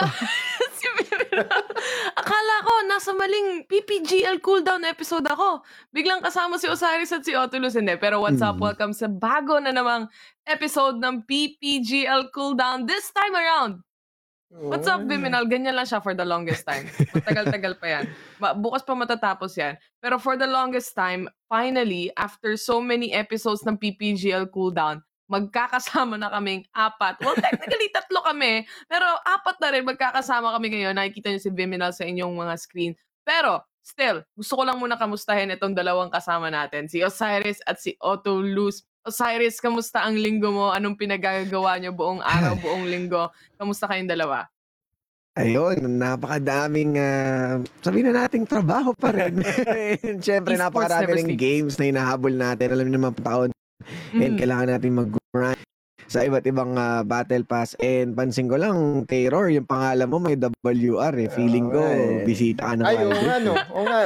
pala si Viminal. Akala ko nasa maling PPGL cooldown episode ako. Biglang kasama si Osiris at si Otulus. Hindi, pero what's up? Mm. Welcome sa bago na namang episode ng PPGL cooldown this time around. What's up, Viminal? Ganyan lang siya for the longest time. Matagal-tagal pa yan. Bukas pa matatapos yan. Pero for the longest time, finally, after so many episodes ng PPGL cooldown, magkakasama na kaming apat. Well, technically, tatlo kami. Pero apat na rin magkakasama kami ngayon. Nakikita niyo si Viminal sa inyong mga screen. Pero, still, gusto ko lang muna kamustahin itong dalawang kasama natin. Si Osiris at si Otto Luz. Osiris, kamusta ang linggo mo? Anong pinagagawa niyo buong araw, buong linggo? Kamusta kayong dalawa? Ayun, napakadaming, ah, sabihin na nating trabaho pa rin. Siyempre, napakarami sleeps. games na hinahabol natin. Alam niyo naman, taon. And Mhm. kailangan natin mag-grind sa iba't ibang ah, battle pass. And pansin ko lang, Terror, yung pangalan mo may WR eh. Feeling ko, Oo, eh. bisita ka ng Ay, oo Wild nga, no. Oo nga,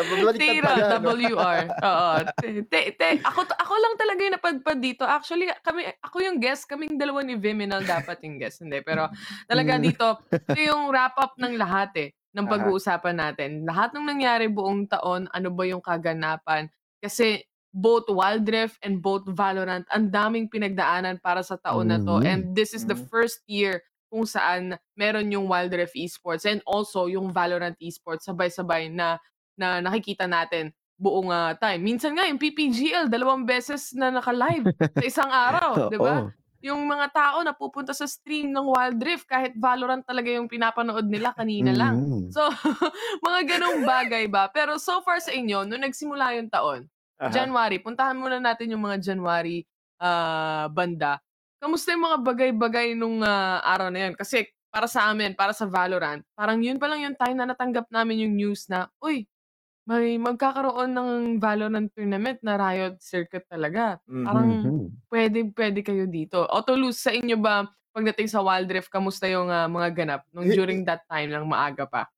no? WR. Oo. Te, te, te- ako, ako lang talaga yung napadpad dito. Actually, kami, ako yung guest. Kaming dalawa ni Viminal dapat yung guest. Hindi, pero talaga Mm. dito, ito yung wrap-up ng lahat eh, ng pag-uusapan natin. Lahat ng nangyari buong taon, ano ba yung kaganapan. Kasi both Wild Rift and both Valorant, ang daming pinagdaanan para sa taon na to. Mhm. And this is the Mhm. first year kung saan meron yung Wild Rift esports and also yung Valorant esports sabay-sabay na na nakikita natin buong ah, time. Minsan nga yung PPGL dalawang beses na naka-live sa isang araw, 'di ba? Yung mga tao na pupunta sa stream ng Wild Rift kahit Valorant talaga yung pinapanood nila kanina lang. Mhm. So, mga ganong bagay ba? Pero so far sa inyo, nung nagsimula yung taon, Aha. January, puntahan muna natin yung mga January ah, banda. Kamusta yung mga bagay-bagay nung ah, araw na yun? Kasi para sa amin, para sa Valorant, parang yun pa lang yung time na natanggap namin yung news na, uy, may magkakaroon ng Valorant tournament na Riot Circuit talaga. Parang Mhm. pwede, pwede kayo dito. Otolus, sa inyo ba, pagdating sa Wild Rift, kamusta yung ah, mga ganap nung Eh, during that time lang maaga pa?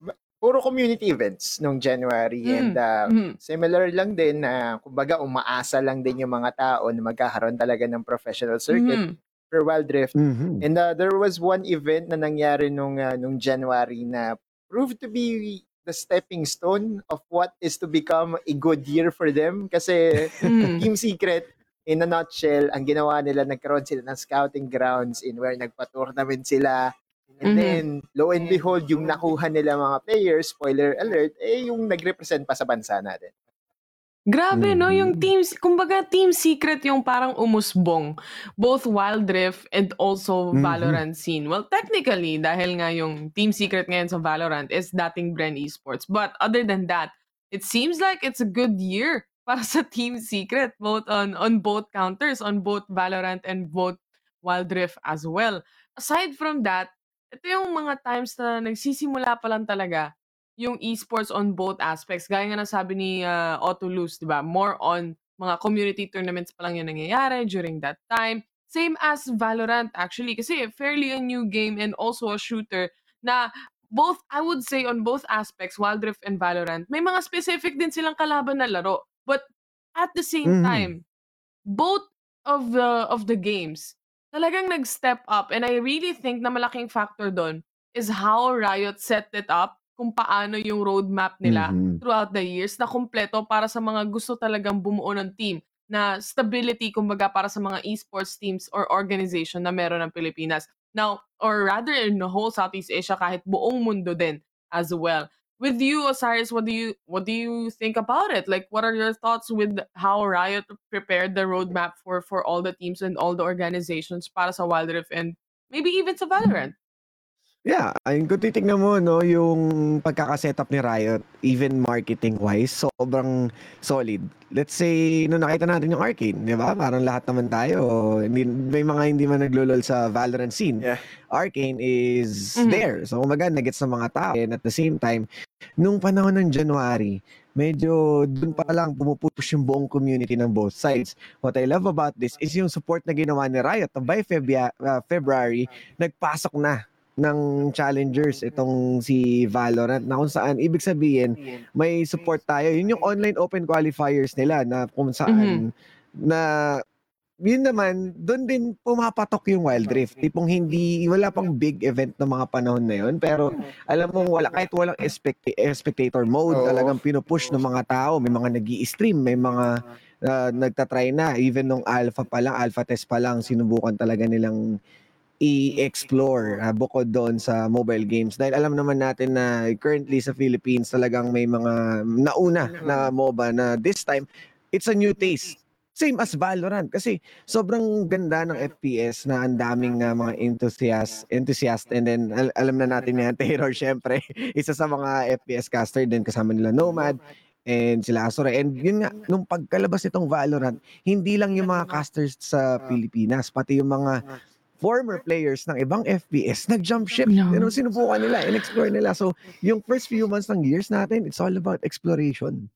Puro community events nung January Mm. and uh, Mhm. similar lang din na kumbaga umaasa lang din yung mga tao na magkakaroon talaga ng professional circuit Mhm. for Wild Rift. Mhm. And uh, there was one event na nangyari nung uh, nung January na proved to be the stepping stone of what is to become a good year for them kasi Mhm. Team Secret in a nutshell ang ginawa nila nagkaroon sila ng scouting grounds in where nagpa-tournament sila and Mhm. then lo and behold yung nakuha nila mga players spoiler alert eh yung nagrepresent pa sa bansa natin Grabe, no? Yung Mhm. team, kumbaga team secret yung parang umusbong. Both Wild Rift and also Mhm. Valorant scene. Well, technically, dahil nga yung team secret ngayon sa Valorant is dating Bren Esports. But other than that, it seems like it's a good year para sa team secret. Both on, on both counters, on both Valorant and both Wild Rift as well. Aside from that, ito yung mga times na nagsisimula pa lang talaga yung esports on both aspects. Gaya nga ng sabi ni uh, Otto Luz, di ba? More on mga community tournaments pa lang yung nangyayari during that time. Same as Valorant actually kasi fairly a new game and also a shooter na both, I would say on both aspects, Wild Rift and Valorant, may mga specific din silang kalaban na laro. But at the same Mhm. time, both of the of the games talagang nag-step up and I really think na malaking factor doon is how Riot set it up kung paano yung roadmap nila Mhm. throughout the years na kumpleto para sa mga gusto talagang bumuo ng team na stability kumbaga para sa mga esports teams or organization na meron ng Pilipinas. Now, or rather in the whole Southeast Asia kahit buong mundo din as well. With you, Osiris, what do you what do you think about it? Like, what are your thoughts with how Riot prepared the roadmap for for all the teams and all the organizations para sa Wild Rift and maybe even sa Valorant? Yeah, ayun kung titignan mo no, yung pagkaka-setup ni Riot, even marketing-wise, sobrang solid. Let's say, nung nakita natin yung Arcane, di ba? Parang lahat naman tayo, hindi, may mga hindi man naglulol sa Valorant scene. Yeah. Arcane is Mhm. there. So, kumaga, nagets ng mga tao. And at the same time, nung panahon ng January, medyo dun pa lang pumupush yung buong community ng both sides. What I love about this is yung support na ginawa ni Riot. By Febia, uh, February, nagpasok na ng challengers itong si Valorant na kung saan ibig sabihin may support tayo yun yung online open qualifiers nila na kung saan na yun naman, doon din pumapatok yung Wild Rift. Tipong hindi, wala pang big event ng mga panahon na yun. Pero alam mo, wala, kahit walang expect, spectator mode, Oo. talagang pinupush ng mga tao. May mga nag stream may mga uh, nagtatry na. Even nung alpha pa lang, alpha test pa lang, sinubukan talaga nilang i-explore uh, bukod doon sa mobile games. Dahil alam naman natin na currently sa Philippines talagang may mga nauna na MOBA na this time, it's a new taste. Same as Valorant. Kasi sobrang ganda ng FPS na ang daming uh, mga enthusiast, enthusiast. And then al- alam na natin yan, Terror syempre, isa sa mga FPS caster din kasama nila Nomad and sila Asura. And yun nga, nung pagkalabas itong Valorant, hindi lang yung mga casters sa Pilipinas, pati yung mga former players ng ibang FPS nag-jump ship. Yeah. You know, sinubukan nila, in-explore nila. So, yung first few months ng years natin, it's all about exploration.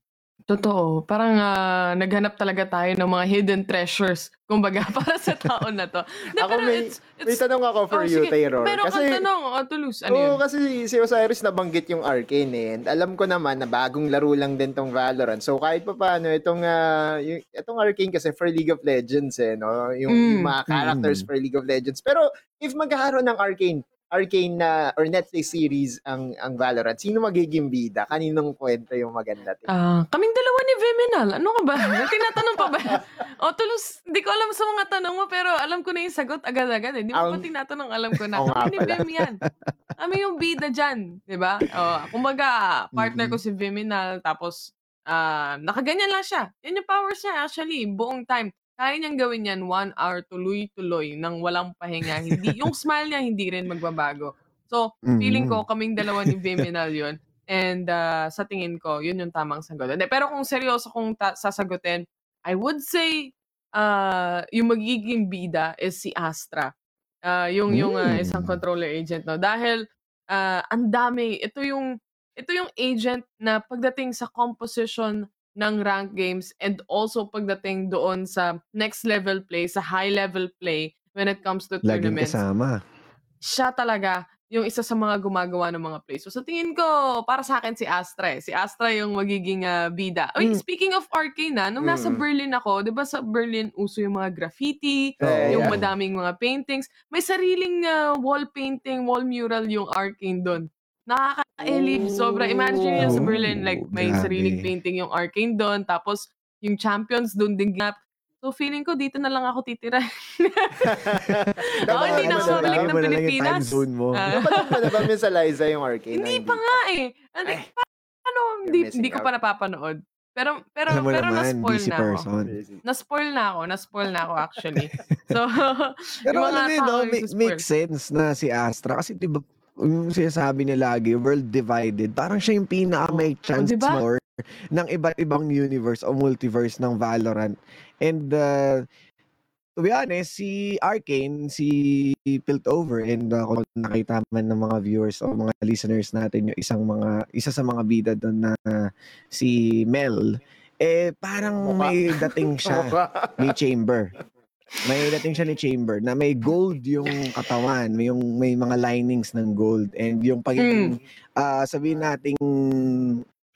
Totoo. Parang ah, naghanap talaga tayo ng mga hidden treasures. Kumbaga, para sa taon na to. Hindi, Ako pero may- it's, May it's, tanong ako for oh, you, sige. Taylor. Meron Kasi, kang tanong, oh, Toulouse. Ano Oo, yun? kasi si Osiris nabanggit yung Arcane eh. And alam ko naman na bagong laro lang din tong Valorant. So kahit pa paano, itong, ah, yung, itong Arcane kasi for League of Legends eh, no? Yung, yung Mm. mga characters Mm. for League of Legends. Pero if magkakaroon ng Arcane, Arcane na or Netflix series ang ang Valorant, sino magiging bida? Kaninong kwento yung maganda? Ah, kaming dalawa ni Viminal. Ano ka ba? Tinatanong pa ba? o, Toulouse, hindi ko alam sa mga tanong mo, pero alam ko na yung sagot agad-agad. Hindi mo pa Ang- tinatanong, alam ko na. Nga Kami ni. Vim yan. Kami yung bida dyan. Di ba? O, kumbaga, partner ko si Viminal, tapos, ah, nakaganyan lang siya. Yan yung powers niya, actually, buong time. Kaya niyang gawin yan one hour tuloy-tuloy nang walang pahinga. Hindi, yung smile niya hindi rin magbabago. So, feeling ko kaming dalawa ni Viminal yun. And ah, sa tingin ko, yun yung tamang sagot. Pero kung seryoso kong ta- sasagutin, I would say ah, yung magiging bida is si Astra. Ah, yung yung Mm. isang controller agent no dahil ah, ang dami ito yung ito yung agent na pagdating sa composition ng rank games and also pagdating doon sa next level play, sa high level play when it comes to Laging tournaments kasama. siya talaga yung isa sa mga gumagawa ng mga plays. So sa tingin ko, para sa akin si Astra eh. Si Astra yung magiging ah, bida. Uy, Mm. speaking of Arcane na, nung nasa Mm. Berlin ako, di ba sa Berlin uso yung mga graffiti, Eh, yung yeah. madaming mga paintings. May sariling ah, wall painting, wall mural yung Arcane doon. Nakaka-elif. Sobra. Imagine yun sa Berlin. Like, may Grabe. sariling painting yung Arcane doon. Tapos, yung champions doon din ginap. So, feeling ko dito na lang ako titira. Oo, hindi na ako Kapatid mo babalik ba? ng Pilipinas. zone mo. Ah. Kapatid mo na ba, Miss Eliza, yung Arcane? Hindi pa nga eh. Ano, paano, hindi, hindi ko pa napapanood. Pero, pero, Alam pero naman, na-spoil na ako. person. Na-spoil na ako. Na-spoil na ako actually. So, Pero yung alam mga mo yun, tao no, yung make, makes sense na si Astra. Kasi diba, yung sinasabi niya lagi, world divided. Parang siya yung pinaka may chance diba? more ng iba't ibang universe o multiverse ng Valorant. And uh, to be honest, si Arcane, si Piltover, and uh, kung nakita man ng mga viewers o mga listeners natin yung isang mga, isa sa mga bida doon na si Mel, eh parang Mukha. may dating siya ni Chamber. May dating siya ni Chamber na may gold yung katawan, may yung may mga linings ng gold and yung pagiging ah sabihin nating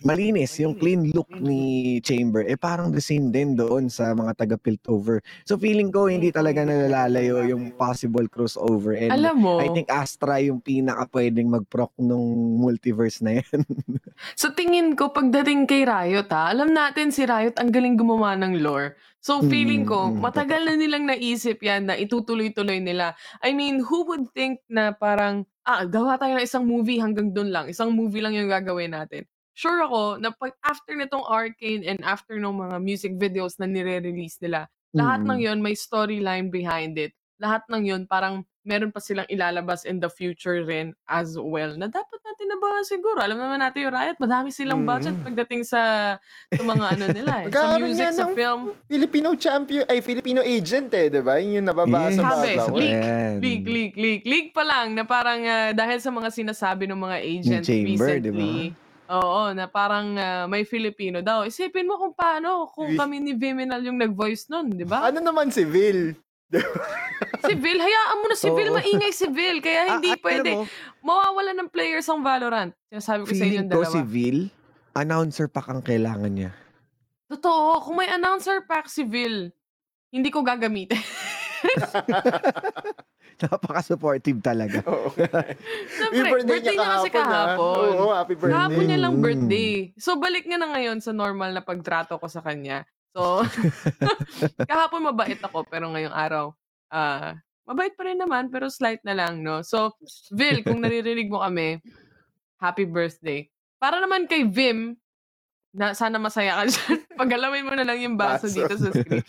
malinis, yung clean look ni Chamber eh parang the same din doon sa mga taga Piltover. So feeling ko hindi talaga nalalayo yung possible crossover and alam mo, I think Astra yung pinaka pwedeng mag-proc nung multiverse na yan. sa tingin ko, pagdating kay Riot ha, alam natin si Riot ang galing gumawa ng lore. So feeling ko, matagal na nilang naisip yan na itutuloy-tuloy nila. I mean, who would think na parang, ah, gawa tayo ng isang movie hanggang doon lang. Isang movie lang yung gagawin natin. Sure ako na pag after nitong Arcane and after ng mga music videos na nire-release nila, lahat ng Mm. yon may storyline behind it. Lahat ng yon parang meron pa silang ilalabas in the future rin as well na dapat natin nabahan siguro. Alam naman natin yung Riot, madami silang budget Mm. pagdating sa, sa mga ano nila eh. sa music, sa film. Filipino champion, ay Filipino agent eh, di ba? Yun yung nababasa ba? Sabi, ba? leak, Ayan. leak, leak, leak. Leak pa lang na parang ah, dahil sa mga sinasabi ng mga agents Chamber, di ba? Oo, na parang ah, may Filipino daw. Isipin mo kung paano kung kami ni Viminal yung nag-voice nun, di ba? Ano naman si Vil? Si Vil, hayaan mo na si Vil, Oo. maingay si Vil. Kaya hindi Ah, ah, pwede. alam mo, Mawawala ng players ang Valorant. Sinasabi ko sa feeling inyong ko dalawa. si Vil, announcer pa kang kailangan niya. Totoo, kung may announcer pack si Vil, hindi ko gagamitin. Napaka-supportive talaga. Oo. Siyempre, birthday birthday niya niya kasi kahapon, ah. kahapon. Oo, happy birthday. Kahapon niya lang Mm. birthday. So, balik nga na ngayon sa normal na pagtrato ko sa kanya. So, kahapon mabait ako, pero ngayong araw, ah, mabait pa rin naman, pero slight na lang, no? So, Vil, kung naririnig mo kami, happy birthday. Para naman kay Vim, na sana masaya ka dyan. Pagalamin mo na lang yung baso, dito sa screen.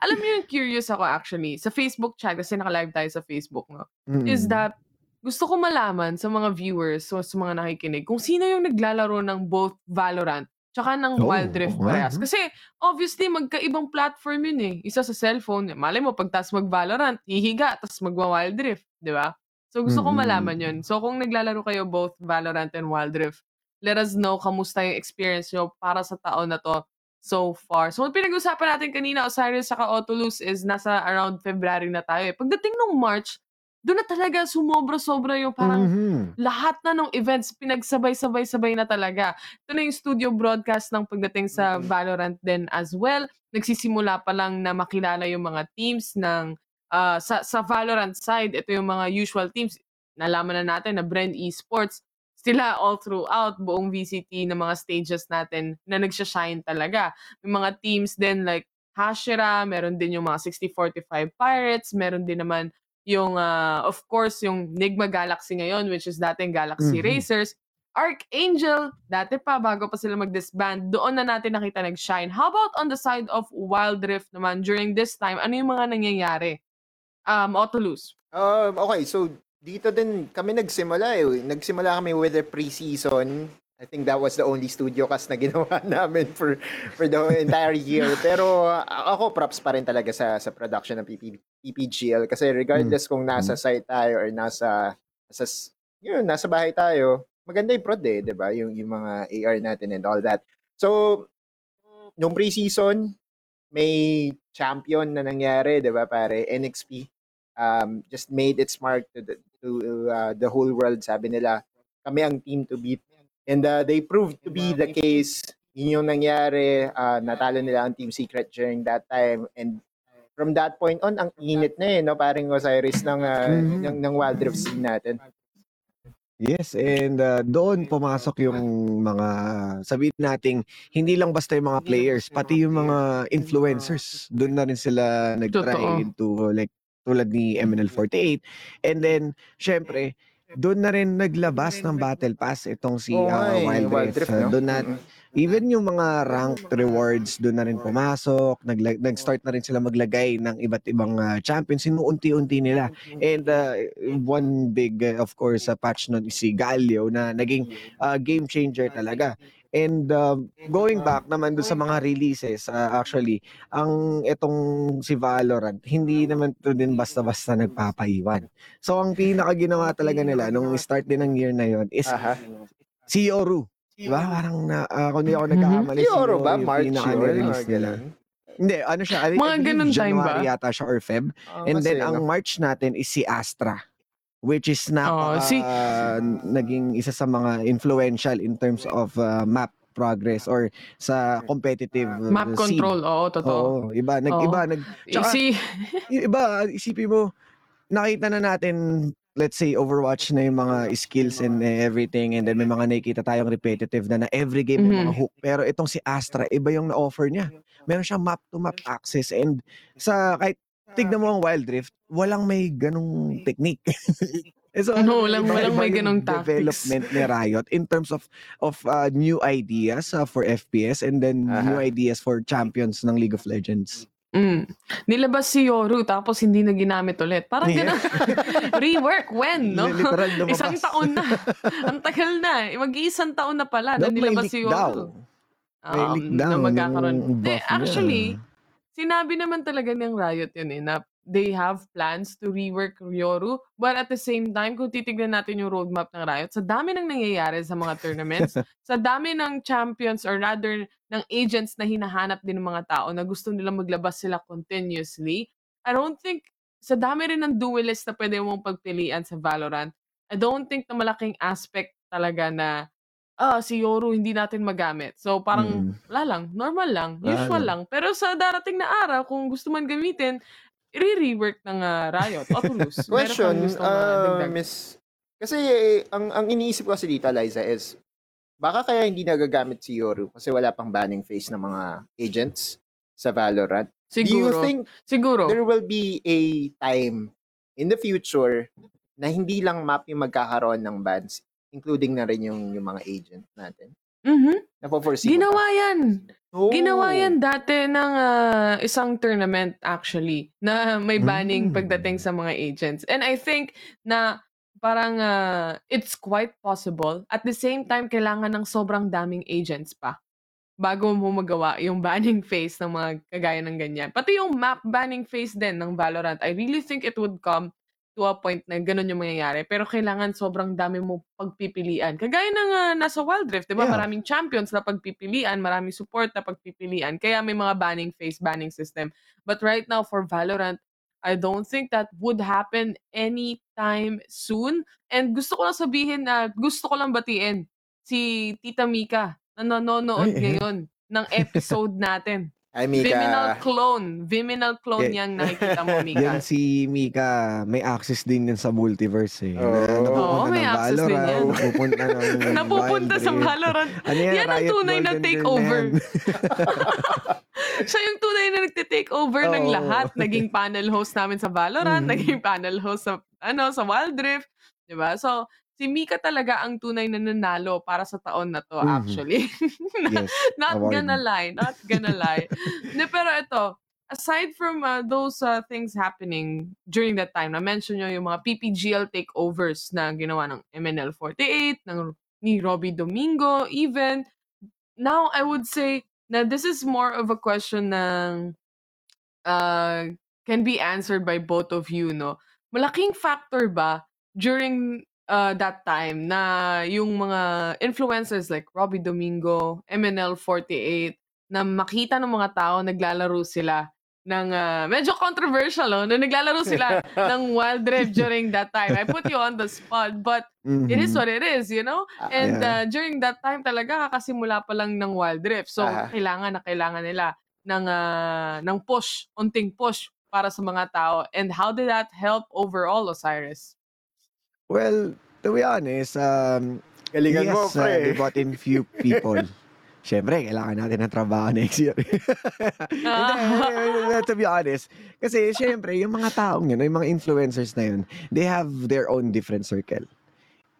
Alam niyo yung curious ako actually, sa Facebook chat, kasi naka-live tayo sa Facebook, no? is Mm. that gusto ko malaman sa mga viewers, so sa mga nakikinig, kung sino yung naglalaro ng both Valorant tsaka ng Oh, Wild Rift nga, parehas. Kasi obviously magkaibang platform yun eh. Isa sa cellphone, malay mo pagtas mag-Valorant, hihiga, tapos magwa-Wild Rift, di ba? So gusto ko Mm-mm. malaman yun. So kung naglalaro kayo both Valorant and Wild Rift, let us know kamusta yung experience nyo para sa taon na to so far. So pinag-usapan natin kanina, Osiris saka Otulus is nasa around February na tayo eh. Pagdating ng March, doon na talaga sumobra-sobra yung parang Mhm. lahat na ng events, pinagsabay-sabay-sabay na talaga. Ito na yung studio broadcast ng pagdating sa Mhm. Valorant din as well. Nagsisimula pa lang na makilala yung mga teams ng ah, sa, sa Valorant side. Ito yung mga usual teams. Nalaman na natin na Brand Esports, sila all throughout buong VCT ng mga stages natin na nagsashine talaga. May mga teams din like Hashira, meron din yung mga 6045 Pirates, meron din naman yung ah, of course yung Nigma Galaxy ngayon which is dating Galaxy Mhm. Racers. Archangel, dati pa bago pa sila mag-disband, doon na natin nakita nag-shine. How about on the side of Wild Rift naman during this time? Ano yung mga nangyayari? Um, Otolus. Um, okay, so dito din kami nagsimula eh. Nagsimula kami with the pre-season. I think that was the only studio cast na ginawa namin for for the entire year. Pero ako props pa rin talaga sa sa production ng PP, PPGL kasi regardless kung nasa site tayo or nasa nasa yun, nasa bahay tayo, maganda yung prod eh, 'di ba? Yung yung mga AR natin and all that. So nung pre-season, may champion na nangyari, 'di ba, pare? NXP um, just made its mark to the to uh, the whole world. Sabi nila, kami ang team to beat. And uh, they proved to be the case. Yun yung nangyari. Uh, natalo nila ang Team Secret during that time. And from that point on, ang init na eh, no? Paring Osiris ng, uh, Mhm. ng, ng Wild Rift scene natin. Yes, and uh, doon pumasok yung mga sabihin nating hindi lang basta yung mga players, pati yung mga influencers. Doon na rin sila nag-try Totoo. into like tulad ni MNL48. And then, syempre, doon na rin naglabas ng Battle Pass itong si Oo uh, Wild, Wild Rift. No? Uh, doon na, Mm-mm. Even yung mga ranked rewards, doon na rin pumasok. Nagla- nag-start na rin sila maglagay ng iba't ibang uh, champions. Sinuunti-unti nila. And uh, one big, uh, of course, uh, patch nun is si Galio na naging uh, game changer talaga. And um, going back naman doon sa mga releases, uh, actually, ang itong si Valorant, hindi naman to din basta-basta nagpapaiwan. So ang pinaka ginawa talaga nila nung start din ng year na yon is Aha. si Yoru. Diba? Parang na, uh, kung hindi ako nagkakamali, Si Oro Yoru ba? yung March pinaka yun? nirelease Or nila. Hindi, ano siya, I, I Mga believe ganun time ba? January yata siya or Feb. Ah, And then ang no? March natin is si Astra which is napaka Oh, si- naging isa sa mga influential in terms of uh, map progress or sa competitive uh, Map scene. control, oo, totoo. Oo, iba nag Oo. iba nag tsaka- si, yung iba isipin mo nakita na natin let's say Overwatch na yung mga skills and everything and then may mga nakikita tayong repetitive na na every game may mga Mhm. hook pero itong si Astra iba yung na-offer niya meron siyang map to map access and sa kahit tignan mo ang Wild Rift walang may ganong technique Eh, so, No, walang- iba- walang iba may yung ganong tactics. development ni Riot in terms of of uh, new ideas uh, for FPS and then new Aha. ideas for champions ng League of Legends. Mm, nilabas si Yoru tapos hindi na ginamit ulit. Parang Yeah. ganun. Rework when, no? Literal lumabas. Isang taon na. Ang tagal na. Mag-iisang taon na pala na Dapat may nilabas leak si daw. Yoru. May Um, leak na daw magkakaroon. nung Hindi, buff niya. actually, sinabi naman talaga ng Riot yun eh, na they have plans to rework Yoru. But at the same time, kung titignan natin yung roadmap ng Riot, sa dami ng nangyayari sa mga tournaments, sa dami ng champions or rather ng agents na hinahanap din ng mga tao na gusto nilang maglabas sila continuously, I don't think, sa dami rin ng duelist na pwede mong pagpilian sa Valorant, I don't think na malaking aspect talaga na ah, si Yoru hindi natin magamit. So parang Mm. wala lang, normal lang, usual lang. lang. Pero sa darating na araw kung gusto man gamitin, ire-rework ng, ah, Riot o Toulouse. Meron Question, uh? Miss... Kasi eh, ang, ang iniisip ko kasi dito, Liza, is baka kaya hindi nagagamit si Yoru kasi wala pang banning phase ng mga agents sa Valorant. Do you Siguro, think siguro. there will be a time in the future na hindi lang map yung magkakaroon ng bans, including na rin yung, yung mga agent natin? Mhm. Napo-foresee mo Ginawa pa? yan. Oh. Ginawa yan dati ng ah, isang tournament actually na may banning Mm. pagdating sa mga agents. And I think na parang ah, it's quite possible. At the same time, kailangan ng sobrang daming agents pa bago mo magawa yung banning phase ng mga kagaya ng ganyan. Pati yung map banning phase din ng Valorant, I really think it would come to a point na ganun yung mangyayari. Pero kailangan sobrang dami mo pagpipilian. Kagaya ng ah, nasa Wild Rift, di ba? Yeah. Maraming champions na pagpipilian, maraming support na pagpipilian. Kaya may mga banning phase, banning system. But right now, for Valorant, I don't think that would happen anytime soon. And gusto ko lang sabihin na gusto ko lang batiin si Tita Mika na nanonood Ay, eh. ngayon ng episode natin. Ay, Mika. Viminal clone. Viminal clone Yeah. yang nakikita mo, Mika. Yan si Mika, may access din yan sa multiverse eh. Oo. Na napupunta Oo, may ng access din Valorant, yan. napupunta ng Napupunta sa. Valorant. Ano yan, Yan ang tunay na takeover. Na. Siya yung tunay na nagte-take over ng Oo. lahat. Naging panel host namin sa Valorant, Mhm. naging panel host sa ano sa Wild Rift, 'di ba? So si Mika talaga ang tunay na nanalo para sa taon na to Mhm. actually. Yes, not award. gonna lie, not gonna lie. De, pero ito, aside from uh, those uh, things happening during that time, na-mention nyo yung mga PPGL takeovers na ginawa ng MNL48, ng ni Robbie Domingo, even. Now, I would say na this is more of a question ng uh, can be answered by both of you, no? Malaking factor ba during uh, that time na yung mga influencers like Robbie Domingo, MNL48, na makita ng mga tao naglalaro sila ng uh, medyo controversial no na naglalaro sila ng Wild Rift during that time. I put you on the spot but it is Mhm. what it is, you know? And Yeah. uh, during that time talaga kakasimula pa lang ng Wild Rift. So Aha. kailangan na kailangan nila ng uh, ng push, unting push para sa mga tao. And how did that help overall Osiris? Well, to be honest, um, Galingan yes, mo, uh, pre. they brought in few people. Siyempre, kailangan natin ng trabaho next year. Hindi, to be honest. Kasi siyempre, yung mga taong yun, yung mga influencers na yun, they have their own different circle.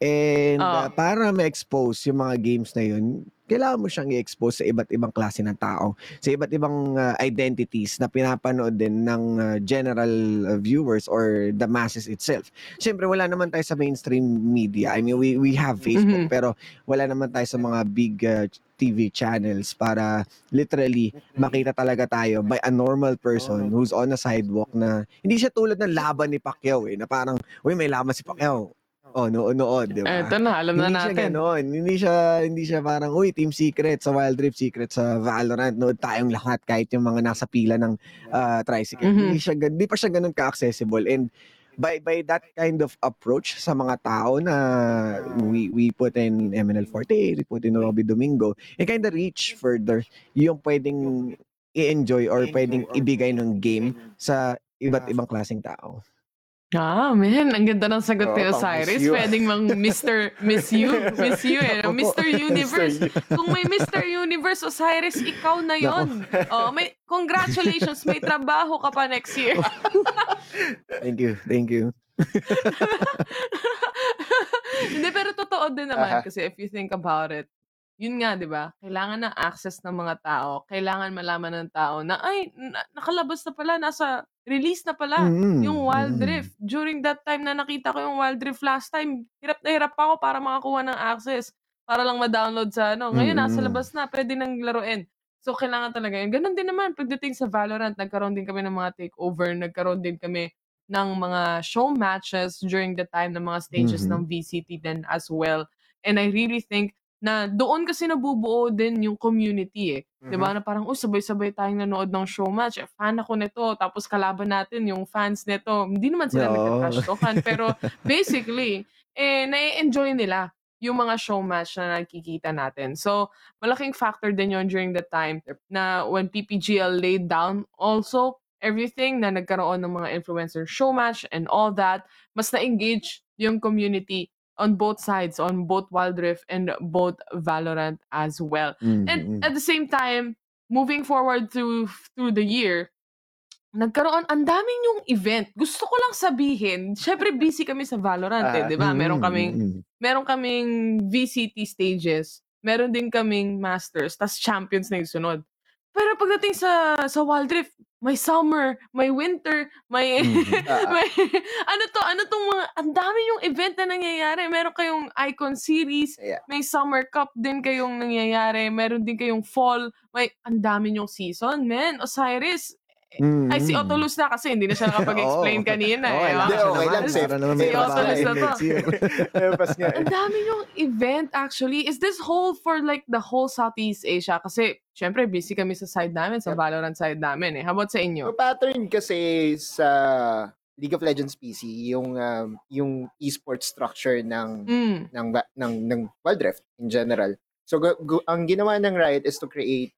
And Oo. uh, para ma-expose yung mga games na yun, kailangan mo siyang i-expose sa iba't ibang klase ng tao, sa iba't ibang uh, identities na pinapanood din ng uh, general uh, viewers or the masses itself. Siyempre, wala naman tayo sa mainstream media. I mean, we, we have Facebook, Mhm. pero wala naman tayo sa mga big uh, TV channels para literally makita talaga tayo by a normal person who's on a sidewalk na hindi siya tulad ng laban ni Pacquiao eh, na parang, uy, may laban si Pacquiao. Oh, nood-nood, di ba? Eto na, alam na hindi siya natin. ganon. Hindi siya, hindi siya parang, uy, Team Secret sa Wild Rift, Secret sa Valorant, nood tayong lahat kahit yung mga nasa pila ng ah, tricycle. Mhm. Hindi, siya, hindi pa siya ganun ka-accessible. And by by that kind of approach sa mga tao na we we put in MNL48, we put in Robbie Domingo, it kind of reach further yung pwedeng i-enjoy or pwedeng ibigay ng game sa iba't ibang klaseng tao. Ah, man, ang ganda ng sagot ni Osiris. You. Pwedeng mang Mr. Miss You. Miss You eh. no? Mr. Universe. Kung may Mr. Universe, Osiris, ikaw na yon. Oh, may congratulations, may trabaho ka pa next year. Thank you. Thank you. Hindi, pero totoo din naman Aha. kasi if you think about it, yun nga, di ba? Kailangan ng access ng mga tao. Kailangan malaman ng tao na, ay, na- nakalabas na pala, nasa release na pala Mm, yung Wild. Rift. During that time na nakita ko yung Wild Rift last time, hirap na hirap ako para makakuha ng access. Para lang ma-download sa ano. Ngayon, nasa Mm. labas na, pwede nang laruin. So, kailangan talaga yun. Ganon din naman, pagdating sa Valorant, nagkaroon din kami ng mga takeover, nagkaroon din kami ng mga show matches during the time ng mga stages Mhm. ng VCT din as well. And I really think na doon kasi nabubuo din yung community eh. 'Di ba? Na parang, oh, sabay-sabay tayong nanood ng show match. Eh, fan ako nito. Tapos kalaban natin yung fans nito. Hindi naman sila Oo. nagka-trash talkan. Pero basically, eh, nai-enjoy nila yung mga show match na nakikita natin. So, malaking factor din yon during the time na when PPGL laid down also everything na nagkaroon ng mga influencer show match and all that, mas na-engage yung community on both sides, on both Wild Rift and both Valorant as well. And Mhm. at the same time, moving forward through through the year, nagkaroon ang daming yung event. Gusto ko lang sabihin, syempre busy kami sa Valorant eh, Ah, 'di ba? Meron Mm, kaming mm. meron kaming VCT stages, meron din kaming Masters, tas Champions na yung sunod. Pero pagdating sa sa Wild Rift, may summer, may winter, may Mhm. Ah, ah. may ano to, ano tong mga ang dami yung event na nangyayari. Meron kayong Icon Series, Yeah. may Summer Cup din kayong nangyayari, meron din kayong Fall, may ang dami yung season, man. Osiris, ay si. Otolus na kasi hindi na siya nakapag-explain Oo. kanina Oo, eh. Hindi, siya okay naman. lang, safe. Naman Si Otolus na to. eh. Ang dami yung event actually. Is this whole for like the whole Southeast Asia? Kasi syempre busy kami sa side namin, sa. Valorant side namin eh. How about sa inyo? pattern kasi sa League of Legends PC, yung um, yung esports structure ng Mm. ng ba- ng ng Wild Rift in general. So gu- gu- ang ginawa ng Riot is to create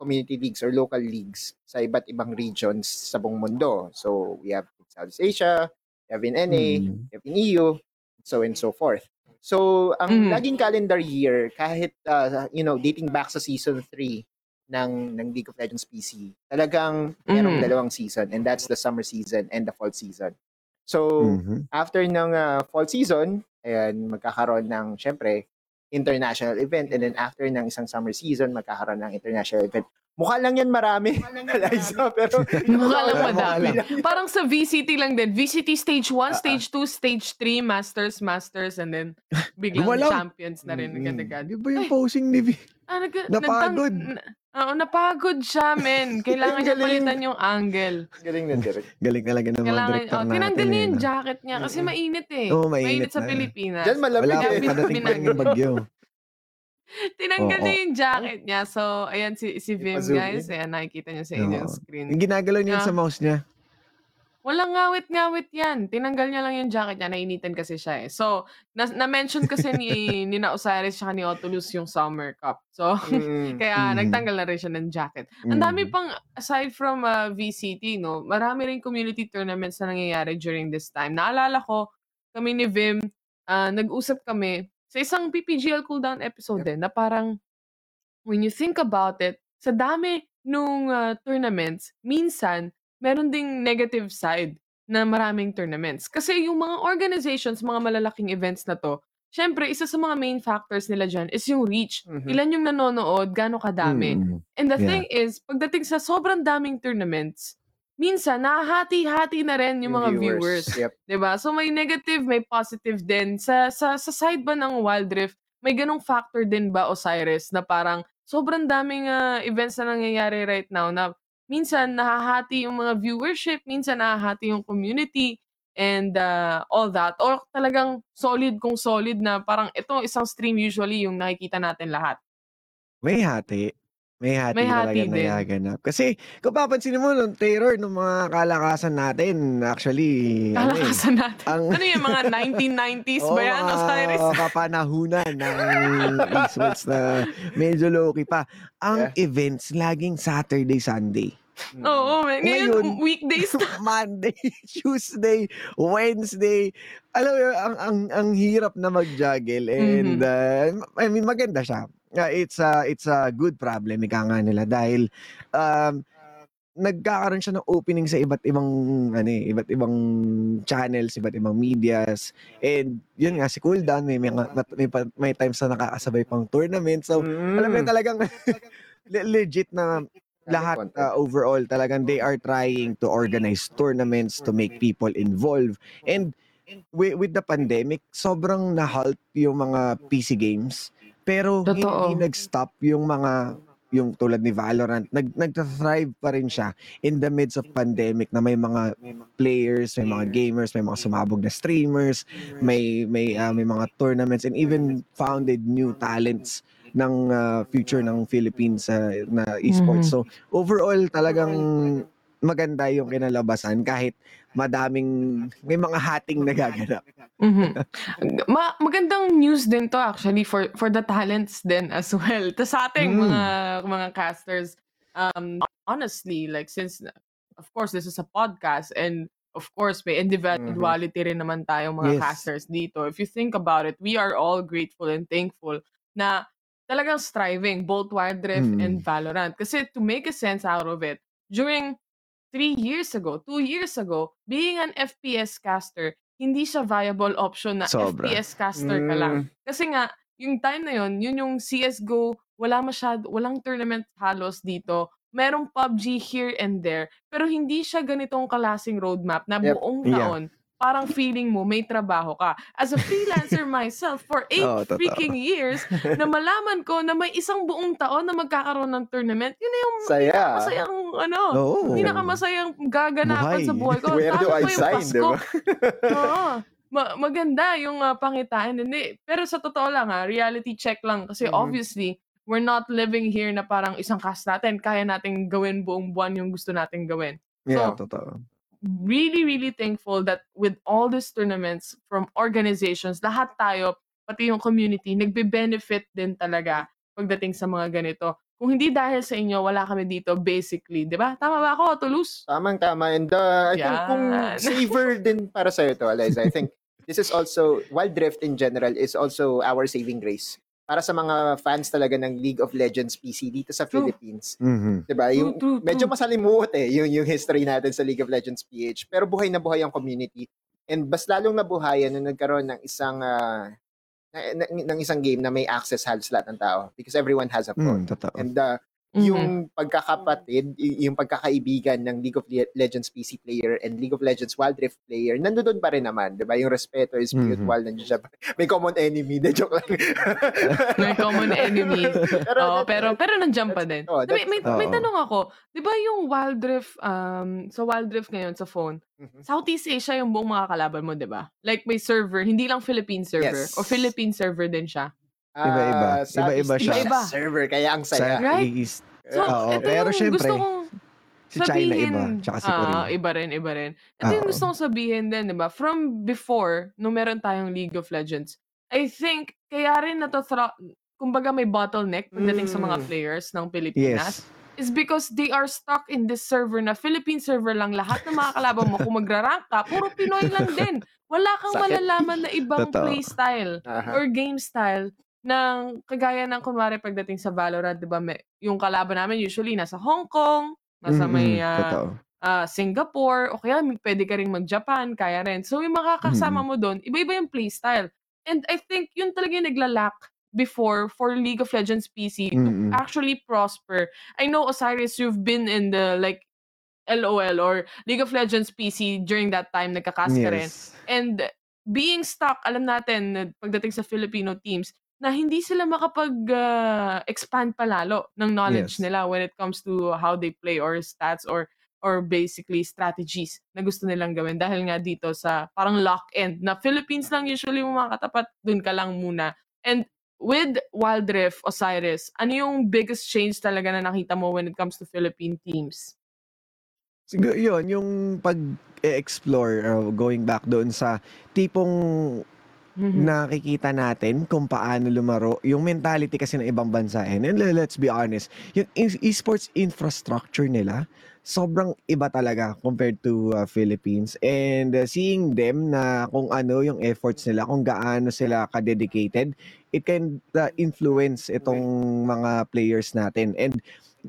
community leagues or local leagues sa iba't ibang regions sa buong mundo. So we have in Southeast Asia, we have in NA, Mm. we have in EU, so and so forth. So ang Mhm. laging calendar year kahit uh, you know dating back sa season 3 ng ng League of Legends PC, talagang merong Mhm. dalawang season and that's the summer season and the fall season. So Mhm. after ng uh, fall season, ayan, magkakaroon ng, syempre, international event. And then after ng isang summer season, magkakaroon ng international event. Mukha lang yan marami, Eliza, pero Mukha lang madami. Parang sa VCT lang din. VCT stage 1, Ah, ah. stage 2, stage 3, Masters, Masters, and then biglang champions na rin Mm. agad-agad. Di ba yung posing ni V? Ah, nag, Napagod. nagtang- Oo, napagod siya, men. Kailangan niya Galing. palitan yung angle. galing na direct. Galing talaga ng mga Kailangan, director oh, natin. tinanggal niya yung eh, no? jacket niya kasi mainit eh. Oo, mainit sa na. Pilipinas. Diyan malamig Wala pa, eh. padating pa yung bagyo. Tinanggal Oo. niya yung jacket niya. So, ayan si, si Vim, guys. Ayan, nakikita niyo sa inyong Oo. screen. Yung ginagalaw niya Ah. sa mouse niya. Walang ngawit-ngawit yan. Tinanggal niya lang yung jacket niya. Nainitan kasi siya eh. So, na- na-mention kasi ni, ni na Osiris siya ni Otulus yung Summer Cup. So, Mm. kaya Mm. nagtanggal na rin siya ng jacket. Ang dami Mm. pang, aside from uh, VCT, no, marami rin community tournaments na nangyayari during this time. Naalala ko, kami ni Vim, ah, nag-usap kami sa isang PPGL cooldown episode Yep. din na parang, when you think about it, sa dami nung ah, tournaments, minsan, meron ding negative side na maraming tournaments. Kasi yung mga organizations, mga malalaking events na to, syempre, isa sa mga main factors nila dyan is yung reach. Mhm. Ilan yung nanonood, gaano kadami. Mm. And the Yeah. thing is, pagdating sa sobrang daming tournaments, minsan, nahahati-hati na rin yung, mga viewers. Yep. 'di ba? So may negative, may positive din. Sa sa sa side ba ng Wild Rift, may ganong factor din ba Osiris na parang sobrang daming ah, events na nangyayari right now na minsan nahahati yung mga viewership, minsan nahahati yung community and ah, all that or talagang solid kung solid na parang ito isang stream usually yung nakikita natin lahat. May hati. May hati May talaga hati na din. nagaganap. Kasi kung papansin mo, nung terror ng mga kalakasan natin, actually, ano eh, Kalakasan natin. ang Ano yung mga 1990s Oo, ba yan, Osiris? mga kapanahunan ng esports na medyo low-key pa. Ang events, laging Saturday, Sunday. Mm. Oo, man. Ngayon, Ngayon, weekdays na. Monday, Tuesday, Wednesday. Alam mo, ang, ang, ang hirap na mag-juggle and Mhm. uh, I mean, maganda siya. Uh, it's a it's a good problem ika nga nila dahil um, nagkakaroon siya ng opening sa iba't ibang ano eh, iba't ibang channels, iba't ibang medias. And yun nga si Cooldown may mga may, pa- may times na nakakasabay pang tournament. So, Mm. alam mo yun, talagang le- legit na lahat uh, overall talagang they are trying to organize tournaments to make people involved. And with, with the pandemic sobrang na-halt yung mga PC games. Pero Totoo. hindi nag-stop yung mga yung tulad ni Valorant. Nag nag-thrive pa rin siya in the midst of pandemic na may mga players may mga gamers may mga sumabog na streamers may may uh, may mga tournaments and even founded new talents ng uh, future ng Philippines uh, na esports. Mhm. So overall talagang maganda yung kinalabasan kahit madaming may mga hating nagaganap. Mhm. Ma magandang news din 'to actually for for the talents din as well. Tas sa ating Hmm. mga mga casters, um, honestly, like since of course this is a podcast and of course may individuality rin naman tayong mga Yes. casters dito. If you think about it, we are all grateful and thankful na talagang striving both Wild Rift Mm. and Valorant. Kasi to make a sense out of it, during three years ago, two years ago, being an FPS caster, hindi siya viable option na Sobra. FPS caster ka lang. Mm. Kasi nga, yung time na yun, yun yung CSGO, wala masyad, walang tournament halos dito. Merong PUBG here and there. Pero hindi siya ganitong kalasing roadmap na Yep. buong Yeah. Parang feeling mo may trabaho ka. As a freelancer myself, for eight totoo. freaking years, na malaman ko na may isang buong taon na magkakaroon ng tournament, yun na yung Saya. masayang, ano, Oo. pinakamasayang gaganapan Buhay. sa buhay ko. Where do Tama I sign, di ba? Oo. Ma- maganda yung ah, pangitain. Hindi. Pero sa totoo lang ha, reality check lang. Kasi Mhm. obviously, we're not living here na parang isang cast natin. Kaya natin gawin buong buwan yung gusto natin gawin. Yeah, So, totoo. Really, really thankful that with all these tournaments from organizations, lahat tayo, pati yung community, nagbe-benefit din talaga pagdating sa mga ganito. Kung hindi dahil sa inyo, wala kami dito basically. Di ba? Tama ba ako, Tulus? Tamang tama. And uh, I think kung Yan. saver din para sa'yo to, Eliza, I think this is also, Wild Rift in general is also our saving grace. Para sa mga fans talaga ng League of Legends PC dito sa True. Philippines. Mhm. 'Di ba? Yung True, true, medyo masalimuot eh yung yung history natin sa League of Legends PH, pero buhay na buhay ang community. And bas lalong nabuhayan na nagkaroon ng isang ah, na, na- ng isang game na may access halos lahat ng tao because everyone has a phone. Mm, totoo. And uh, Mhm. yung pagkakapatid, yung pagkakaibigan ng League of Le- Legends PC player and League of Legends Wild Rift player, nandoon pa rin naman, 'di ba? Yung respeto is Mhm. mutual, nandiyan siya. May common enemy, de joke lang. May common enemy. Oo, that- pero pero nandiyan pa din. oh, may, may, that's- may tanong ako. 'Di ba yung Wild Rift um sa Wild Rift ngayon sa phone, Mhm. Southeast Asia yung buong mga kalaban mo, 'di ba? Like may server, hindi lang Philippine server Yes. o Philippine server din siya. Iba-iba. Ah, Iba-iba siya. Iba-iba. server, kaya ang saya. Sa Right? East, So, Oo, ito pero yung syempre, gusto kong si China sabihin. iba, tsaka si Ah, Korea. iba rin, iba rin. Ito yung gusto kong sabihin din, di ba? From before, nung meron tayong League of Legends, I think, kaya rin natotro, kumbaga may bottleneck pagdating sa mga Mm. players ng Pilipinas, Yes. is because they are stuck in this server na Philippine server lang. Lahat ng mga kalaban mo, kung magra-rank ka, puro Pinoy lang din. Wala kang Sakit. malalaman na ibang Totoo. playstyle Aha. or game style ng kagaya ng kunwari pagdating sa Valorant, 'di ba? May, yung kalaban namin usually nasa Hong Kong, nasa may Mm-mm, ah, totoo. ah, Singapore, o kaya may- pwede ka rin mag-Japan, kaya rin. So yung mga kasama mo doon, iba-iba yung playstyle. And I think yun talaga yung naglalak before for League of Legends PC to Mm-mm. actually prosper. I know Osiris, you've been in the like LOL or League of Legends PC during that time, nagkakas ka rin. Yes. And being stuck, alam natin, na pagdating sa Filipino teams, na hindi sila makapag-expand palalo ng knowledge Yes. nila when it comes to how they play or stats or or basically strategies na gusto nilang gawin dahil nga dito sa parang lock-in na Philippines lang usually mo makakatapat, dun ka lang muna. And with Wild Rift, Osiris, ano yung biggest change talaga na nakita mo when it comes to Philippine teams? Siguro yun, yung pag-explore, uh, going back doon sa tipong Mhm. nakikita natin kung paano lumaro, yung mentality kasi ng ibang bansa. And, and let's be honest, yung e- esports infrastructure nila, sobrang iba talaga compared to uh, Philippines. And uh, seeing them na kung ano yung efforts nila, kung gaano sila ka-dedicated, it can uh, influence itong mga players natin. And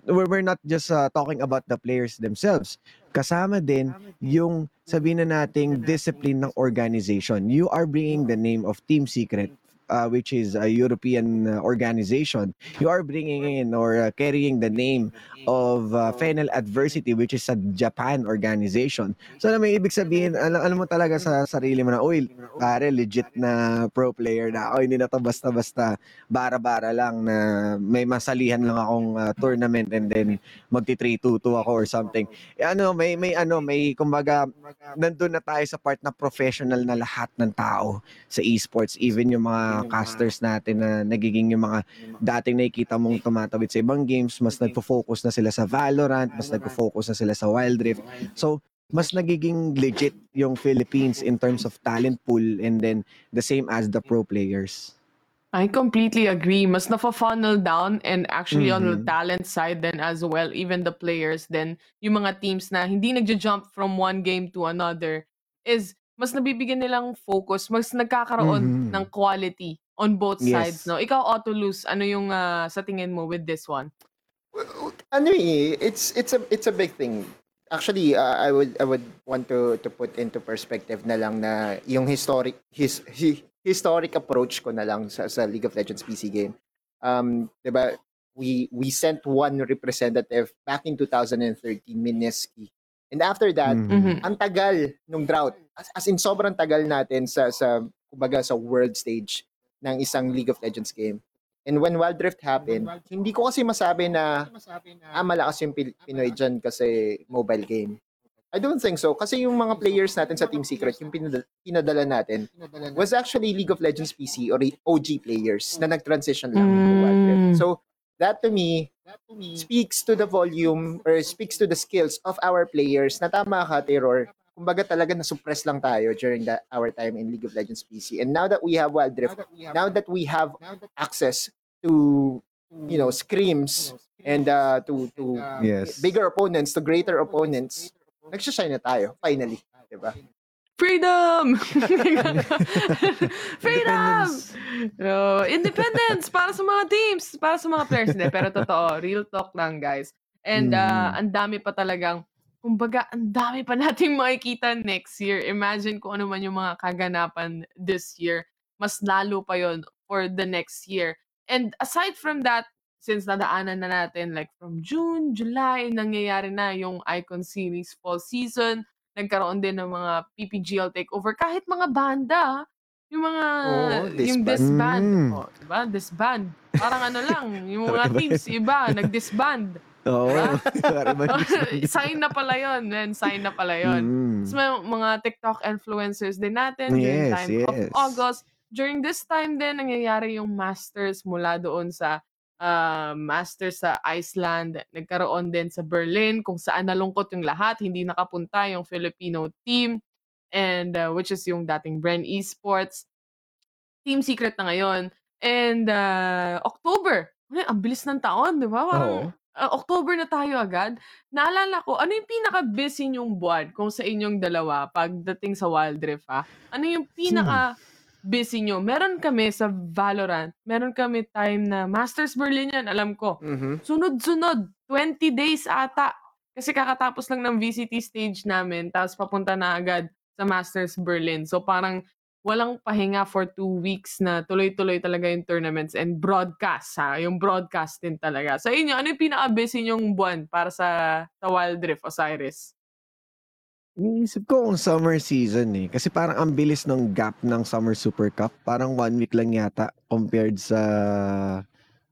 we're, we're not just uh, talking about the players themselves. Kasama din yung sabihin na nating discipline ng organization. You are bringing the name of Team Secret uh, which is a European uh, organization. You are bringing in or uh, carrying the name of uh, Final Adversity which is a Japan organization. So na may ibig sabihin, alam, alam mo talaga sa sarili mo na, uy, pare, legit na pro player na ako. Hindi na to basta-basta bara-bara lang na may masalihan lang akong uh, tournament and then magti 3-2-2 ako or something. Eh, ano, may may ano, may kumbaga nandun na tayo sa part na professional na lahat ng tao sa esports, even yung mga mga casters natin na nagiging yung mga dating nakikita mong tumatawid sa ibang games, mas nagfo-focus na sila sa Valorant, mas nagfo-focus na sila sa Wild Rift. So, mas nagiging legit yung Philippines in terms of talent pool and then the same as the pro players. I completely agree. Mas na-funnel down and actually on the Mhm. talent side then as well, even the players then yung mga teams na hindi nagja-jump from one game to another is mas nabibigyan nilang focus, mas nagkakaroon Mhm. ng quality on both sides, Yes. no? Ikaw, Otolus, ano yung ah, sa tingin mo with this one? ano eh, it's it's a it's a big thing. Actually, uh, I would I would want to to put into perspective na lang na yung historic his, hi- historic approach ko na lang sa, sa League of Legends PC game. Um, 'di ba? We we sent one representative back in 2013, Mineski. And after that, Mhm. Mhm. ang tagal nung drought. As, as in sobrang tagal natin sa sa kumbaga sa world stage ng isang League of Legends game. And when Wild Rift happened, hindi ko kasi masabi na ah, malakas yung Pil- Pinoy dyan kasi mobile game. I don't think so. Kasi yung mga players natin sa Team Secret, yung pinadala, pinadala natin, was actually League of Legends PC or OG players na nag-transition lang to Wild Rift. Mm. So, that to me, speaks to the volume or speaks to the skills of our players na tama ka, Terror. Kumbaga talaga na-suppress lang tayo during that, our time in League of Legends PC. And now that we have Wild Rift, now that we have access to, you know, screams and uh, to to Yes. bigger opponents, to greater opponents, nagsashine na tayo, finally. Diba? Freedom! Freedom! Independence. No, independence para sa mga teams, para sa mga players. Hindi, pero totoo, real talk lang, guys. And uh, Mhm. ang dami pa talagang, kumbaga, ang dami pa nating makikita next year. Imagine kung ano man yung mga kaganapan this year. Mas lalo pa yon for the next year. And aside from that, since nadaanan na natin, like from June, July, nangyayari na yung Icon Series fall season, nagkaroon din ng mga PPGL takeover, kahit mga banda, yung mga, Oo, yung disband. disband. Mm. Oh, diba? Disband. Parang ano lang, yung mga teams, iba, nag-disband. Oo. Diba? Sign na pala yon man. Sign na pala yon Mm. Tapos may mga TikTok influencers din natin during Yes, time of yes. August. During this time din, nangyayari yung Masters mula doon sa ah, Masters sa Iceland. Nagkaroon din sa Berlin kung saan nalungkot yung lahat. Hindi nakapunta yung Filipino team and uh, which is yung dating Bren Esports. Team Secret na ngayon. And uh, October. Ang bilis ng taon, di ba? Parang, Oo. Ah, October na tayo agad. Naalala ko, ano yung pinaka-busy nyong buwan kung sa inyong dalawa pagdating sa Wild Rift, ha? Ano yung pinaka-busy nyo? Meron kami sa Valorant, meron kami time na Masters Berlin yan, alam ko. Mhm. Sunod-sunod, 20 days ata. Kasi kakatapos lang ng VCT stage namin, tapos papunta na agad sa Masters Berlin. So parang walang pahinga for two weeks na tuloy-tuloy talaga yung tournaments and broadcast ha, yung broadcast din talaga. Sa inyo, ano yung pinaka-busy nyong buwan para sa, sa Wild Rift, Osiris? Iniisip ko kung summer season eh. Kasi parang ang bilis ng gap ng Summer Super Cup. Parang one week lang yata compared sa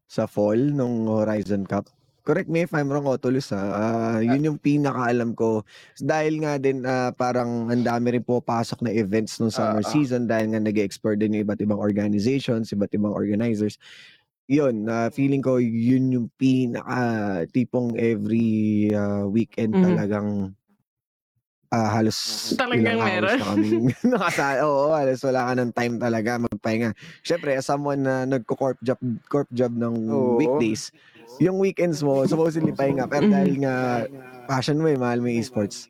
sa fall nung Horizon Cup. Correct me if I'm wrong, Otolus ha. Ah, yun yung pinakaalam ko. Dahil nga din ah, parang ang dami rin pumapasok na events nung summer Ah, ah. season dahil nga nag-explore din yung iba't ibang organizations, iba't ibang organizers. Yun, na feeling ko yun yung pinaka tipong every ah, weekend Mhm. talagang ah, halos Talagang meron. na kami nakasal. Oo, halos wala ka ng time talaga magpahinga. Siyempre, as someone na nagko-corp job, corp job ng Oo. weekdays, yung weekends mo, supposedly pahinga. Pero dahil nga passion mo eh, mahal mo yung esports.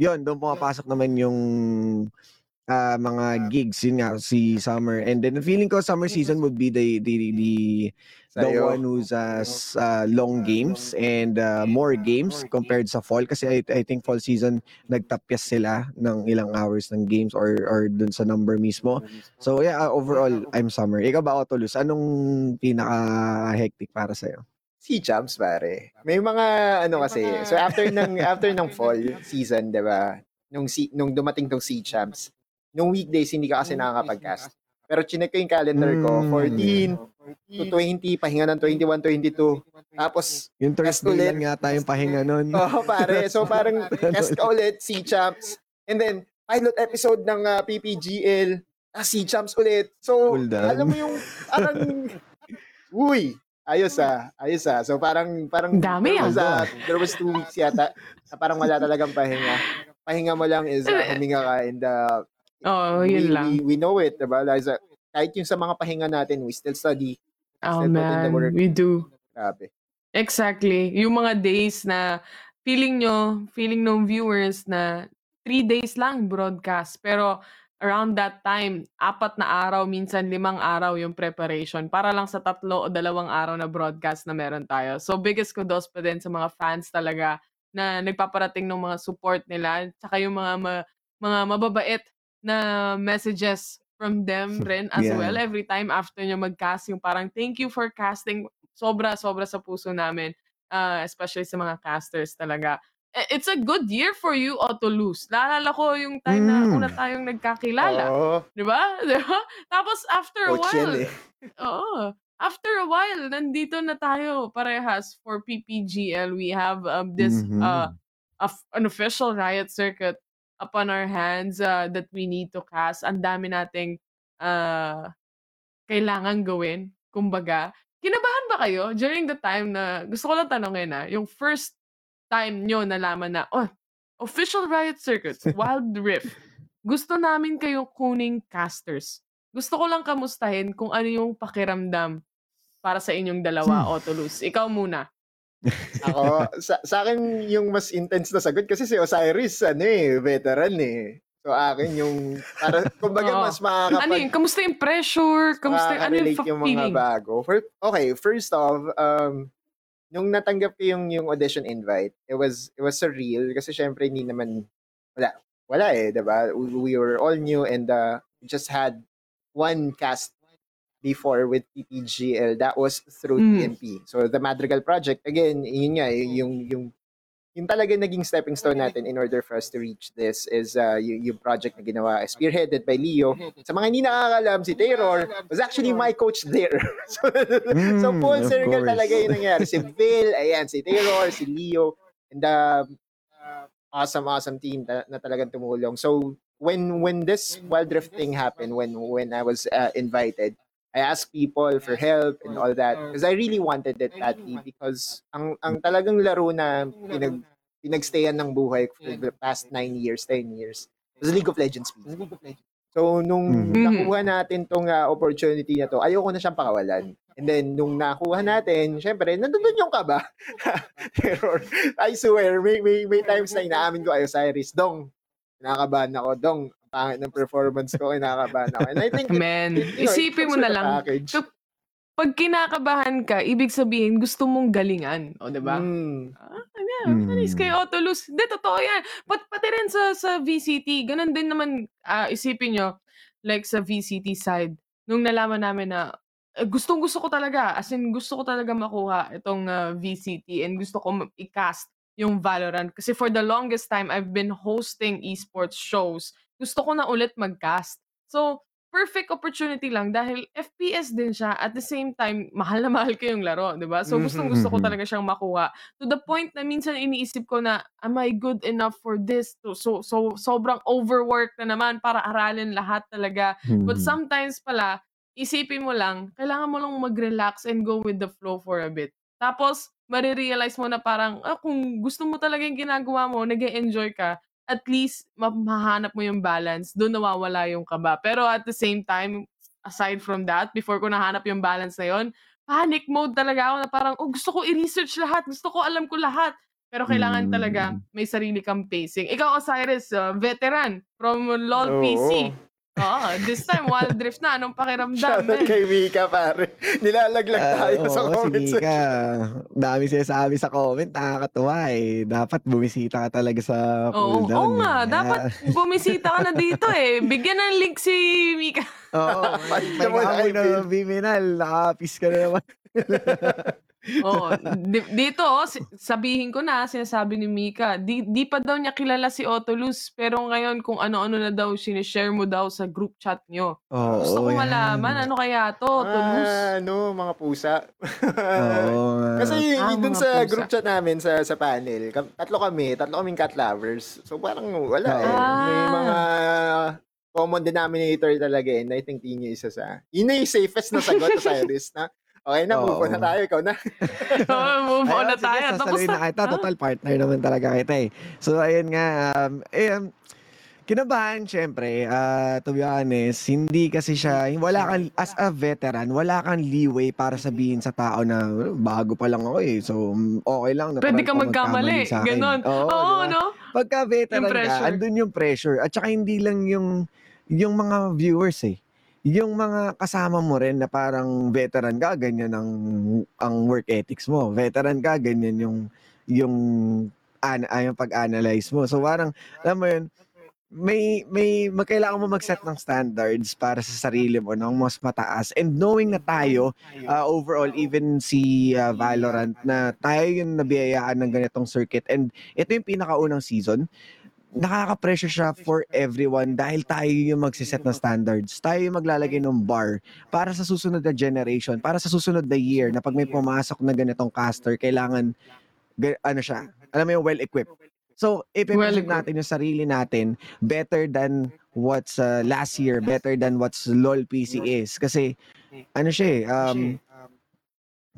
Yun, doon pumapasok naman yung ah, mga gigs, yun nga, si Summer. And then feeling ko summer season would be the the the, the Sa'yo. one who's uh, uh, long games and uh, more games compared sa fall kasi I, I think fall season nagtapyas sila ng ilang hours ng games or or dun sa number mismo. So yeah, uh, overall I'm summer. Ikaw ba Otolus, anong pinaka hectic para sa Sea champs pare. May mga ano kasi. So after ng after ng fall season, 'di ba? Nung si, nung dumating tong sea champs, nung weekdays hindi ka kasi nakakapag-cast. Pero chinek ko yung calendar ko, Mm. 14 to 20, pahinga ng 21, 22. Tapos, Yung Thursday ulit. lang yata yung pahinga nun. oh pare, so parang cast ka ulit, sea champs. And then, pilot episode ng ah, PPGL. ah, si Champs ulit. So, alam mo yung, parang, uy, ayos ah, ayos ah. So, parang, parang, Dami there was, ah. ah, there was two weeks yata, na parang wala talagang pahinga. Pahinga mo lang is uh, huminga ka and uh, Oh, we, yun lang. we, we know it, diba? Liza, kahit yung sa mga pahinga natin, we still study. Oh still in the man, we do. Grabe. Exactly. Yung mga days na feeling nyo, feeling ng viewers na three days lang broadcast. Pero around that time, apat na araw, minsan limang araw yung preparation para lang sa tatlo o dalawang araw na broadcast na meron tayo. So biggest kudos pa din sa mga fans talaga na nagpaparating ng mga support nila. Tsaka yung mga ma- mga mababait na messages from them rin as Yeah. well every time after nyo mag-cast yung parang thank you for casting sobra sobra sa puso namin uh, especially sa mga casters talaga it's a good year for you Otto Luz naalala ko yung time na Mm. una tayong nagkakilala Oo. di ba Di ba? tapos after a while eh. Oo. After a while, nandito na tayo parehas for PPGL. We have um, this Mhm. uh, of- an official riot circuit upon our hands uh, that we need to cast. Ang dami nating uh, kailangan gawin. Kumbaga, kinabahan ba kayo during the time na, gusto ko lang tanongin na, yung first time nyo nalaman na, oh, official riot circuit, Wild Rift, gusto namin kayong kuning casters. Gusto ko lang kamustahin kung ano yung pakiramdam para sa inyong dalawa, Otto Luz. Ikaw muna. Ako, sa, sa akin yung mas intense na sagot kasi si Osiris, ano eh, veteran eh. So akin yung, para, kumbaga Oo. mas makakapag... Ano yung, kamusta yung pressure? Kamusta yung, ano yung, yung mga feeling? bago. For, okay, first off, um, nung natanggap ko yung, yung audition invite, it was, it was surreal kasi syempre hindi naman, wala, wala eh, diba? We, we were all new and uh, we just had one cast before with PPGL. That was through Mm. TNP. So the Madrigal Project, again, yun nga, yung, yung, yung talaga naging stepping stone natin in order for us to reach this is uh, yung, yung project na ginawa, spearheaded by Leo. Sa mga hindi nakakalam, si Terror was actually my coach there. so, so Mm, full circle course. talaga yung nangyari. Si Bill, ayan, si Terror, si Leo, and um, awesome, awesome team na, na talagang tumulong. So, when when this wild drift thing happened, when when I was uh, invited, I asked people for help and all that because I really wanted it badly because ang ang talagang laro na pinag pinagstayan ng buhay for the past nine years, 10 years was League of Legends. So, nung Mhm. nakuha natin tong uh, opportunity na to, ayoko na siyang pakawalan. And then, nung nakuha natin, syempre, nandun yung kaba. Terror. I swear, may, may, may times na inaamin ko, ay, Osiris, dong, kinakabahan ako, dong, pangit ng performance ko, kinakabahan ako. And I think, Man, it- you know, it isipin mo na lang, package. So, pag kinakabahan ka, ibig sabihin, gusto mong galingan. O, di ba? Mm. Ah, yeah, kay Mm. Otto Luz. Hindi, totoo yan. Pat, pati rin sa, sa VCT, ganun din naman, ah, isipin nyo, like sa VCT side, nung nalaman namin na, eh, gustong gusto ko talaga, as in, gusto ko talaga makuha itong ah, VCT and gusto ko i-cast yung Valorant. Kasi for the longest time, I've been hosting esports shows. Gusto ko na ulit mag-cast. So, perfect opportunity lang dahil FPS din siya. At the same time, mahal na mahal ko yung laro, di ba? So, gustong gusto ko Mhm. talaga siyang makuha. To the point na minsan iniisip ko na, am I good enough for this? So, so, so sobrang overwork na naman para aralin lahat talaga. But sometimes pala, isipin mo lang, kailangan mo lang mag-relax and go with the flow for a bit. Tapos, marirealize mo na parang, ah, kung gusto mo talaga yung ginagawa mo, nag enjoy ka, at least, ma- mahanap mo yung balance, doon nawawala yung kaba. Pero at the same time, aside from that, before ko nahanap yung balance na yon, panic mode talaga ako na parang, oh, gusto ko i-research lahat, gusto ko alam ko lahat. Pero kailangan talaga Mm. may sarili kang pacing. Ikaw, Osiris, uh, veteran from LOL Oo. PC. Oo, this time, Wild Drift na. Anong pakiramdam? Shoutout kay Mika, pare. Nilalaglag Ah, tayo sa oo, comment si section. Mika. Dami sinasabi sa comment, nakakatuwa eh. Dapat bumisita ka talaga sa Oo, cooldown. oo nga. eh. Dapat bumisita ka na dito eh. Bigyan ng link si Mika. Oo, ka may mo na Ivy. Biminal, nakapis ka na naman. Oo. di- dito, oh, sabihin ko na, sinasabi ni Mika, di, di pa daw niya kilala si Otto Luz, pero ngayon kung ano-ano na daw, sinishare mo daw sa group chat niyo. Oo, Gusto ko malaman, ano kaya to, Otto Luz? Ah, ano, mga pusa. Oo. nga. Kasi Ah, dun sa pusa. group chat namin sa sa panel, kam- tatlo kami, tatlo kaming cat lovers. So parang wala eh. Ah. May mga common denominator talaga and I think yun yung isa sa, yun na yung safest na sagot sa Cyrus na, okay na, move on na Oo. tayo, ikaw na. Oh, move on na sige, tayo. Tapos sasaluhin na. na kita. Ah. Total partner naman talaga kita eh. So, ayun nga. Um, eh, um, kinabahan, syempre, uh, to be honest, hindi kasi siya, wala kang, as a veteran, wala kang leeway para sabihin sa tao na, "Oh, bago pa lang ako eh. So, mm, okay lang. natural Pwede ka magkamali. sa akin." Ganon. Oo, Oo, di ba? no? Pagka veteran ka, andun yung pressure. At saka hindi lang yung yung mga viewers eh. Yung mga kasama mo rin na parang veteran ka, ganyan ang ang work ethics mo. Veteran ka, ganyan yung yung an ay, yung pag-analyze mo. So parang alam mo yun, may may magkailangan mo mag-set ng standards para sa sarili mo ng mas mataas and knowing na tayo uh, overall even si uh, Valorant na tayo yung nabiyayaan ng ganitong circuit and ito yung pinakaunang season nakaka-pressure siya for everyone dahil tayo yung magsiset ng standards. Tayo yung maglalagay ng bar para sa susunod na generation, para sa susunod na year na pag may pumasok na ganitong caster, kailangan ga- ano siya, alam mo yung well-equipped. So, ipipresent Well-equipped. natin yung sarili natin better than what's uh, last year, better than what's LOL PC is. Kasi, ano siya eh, um,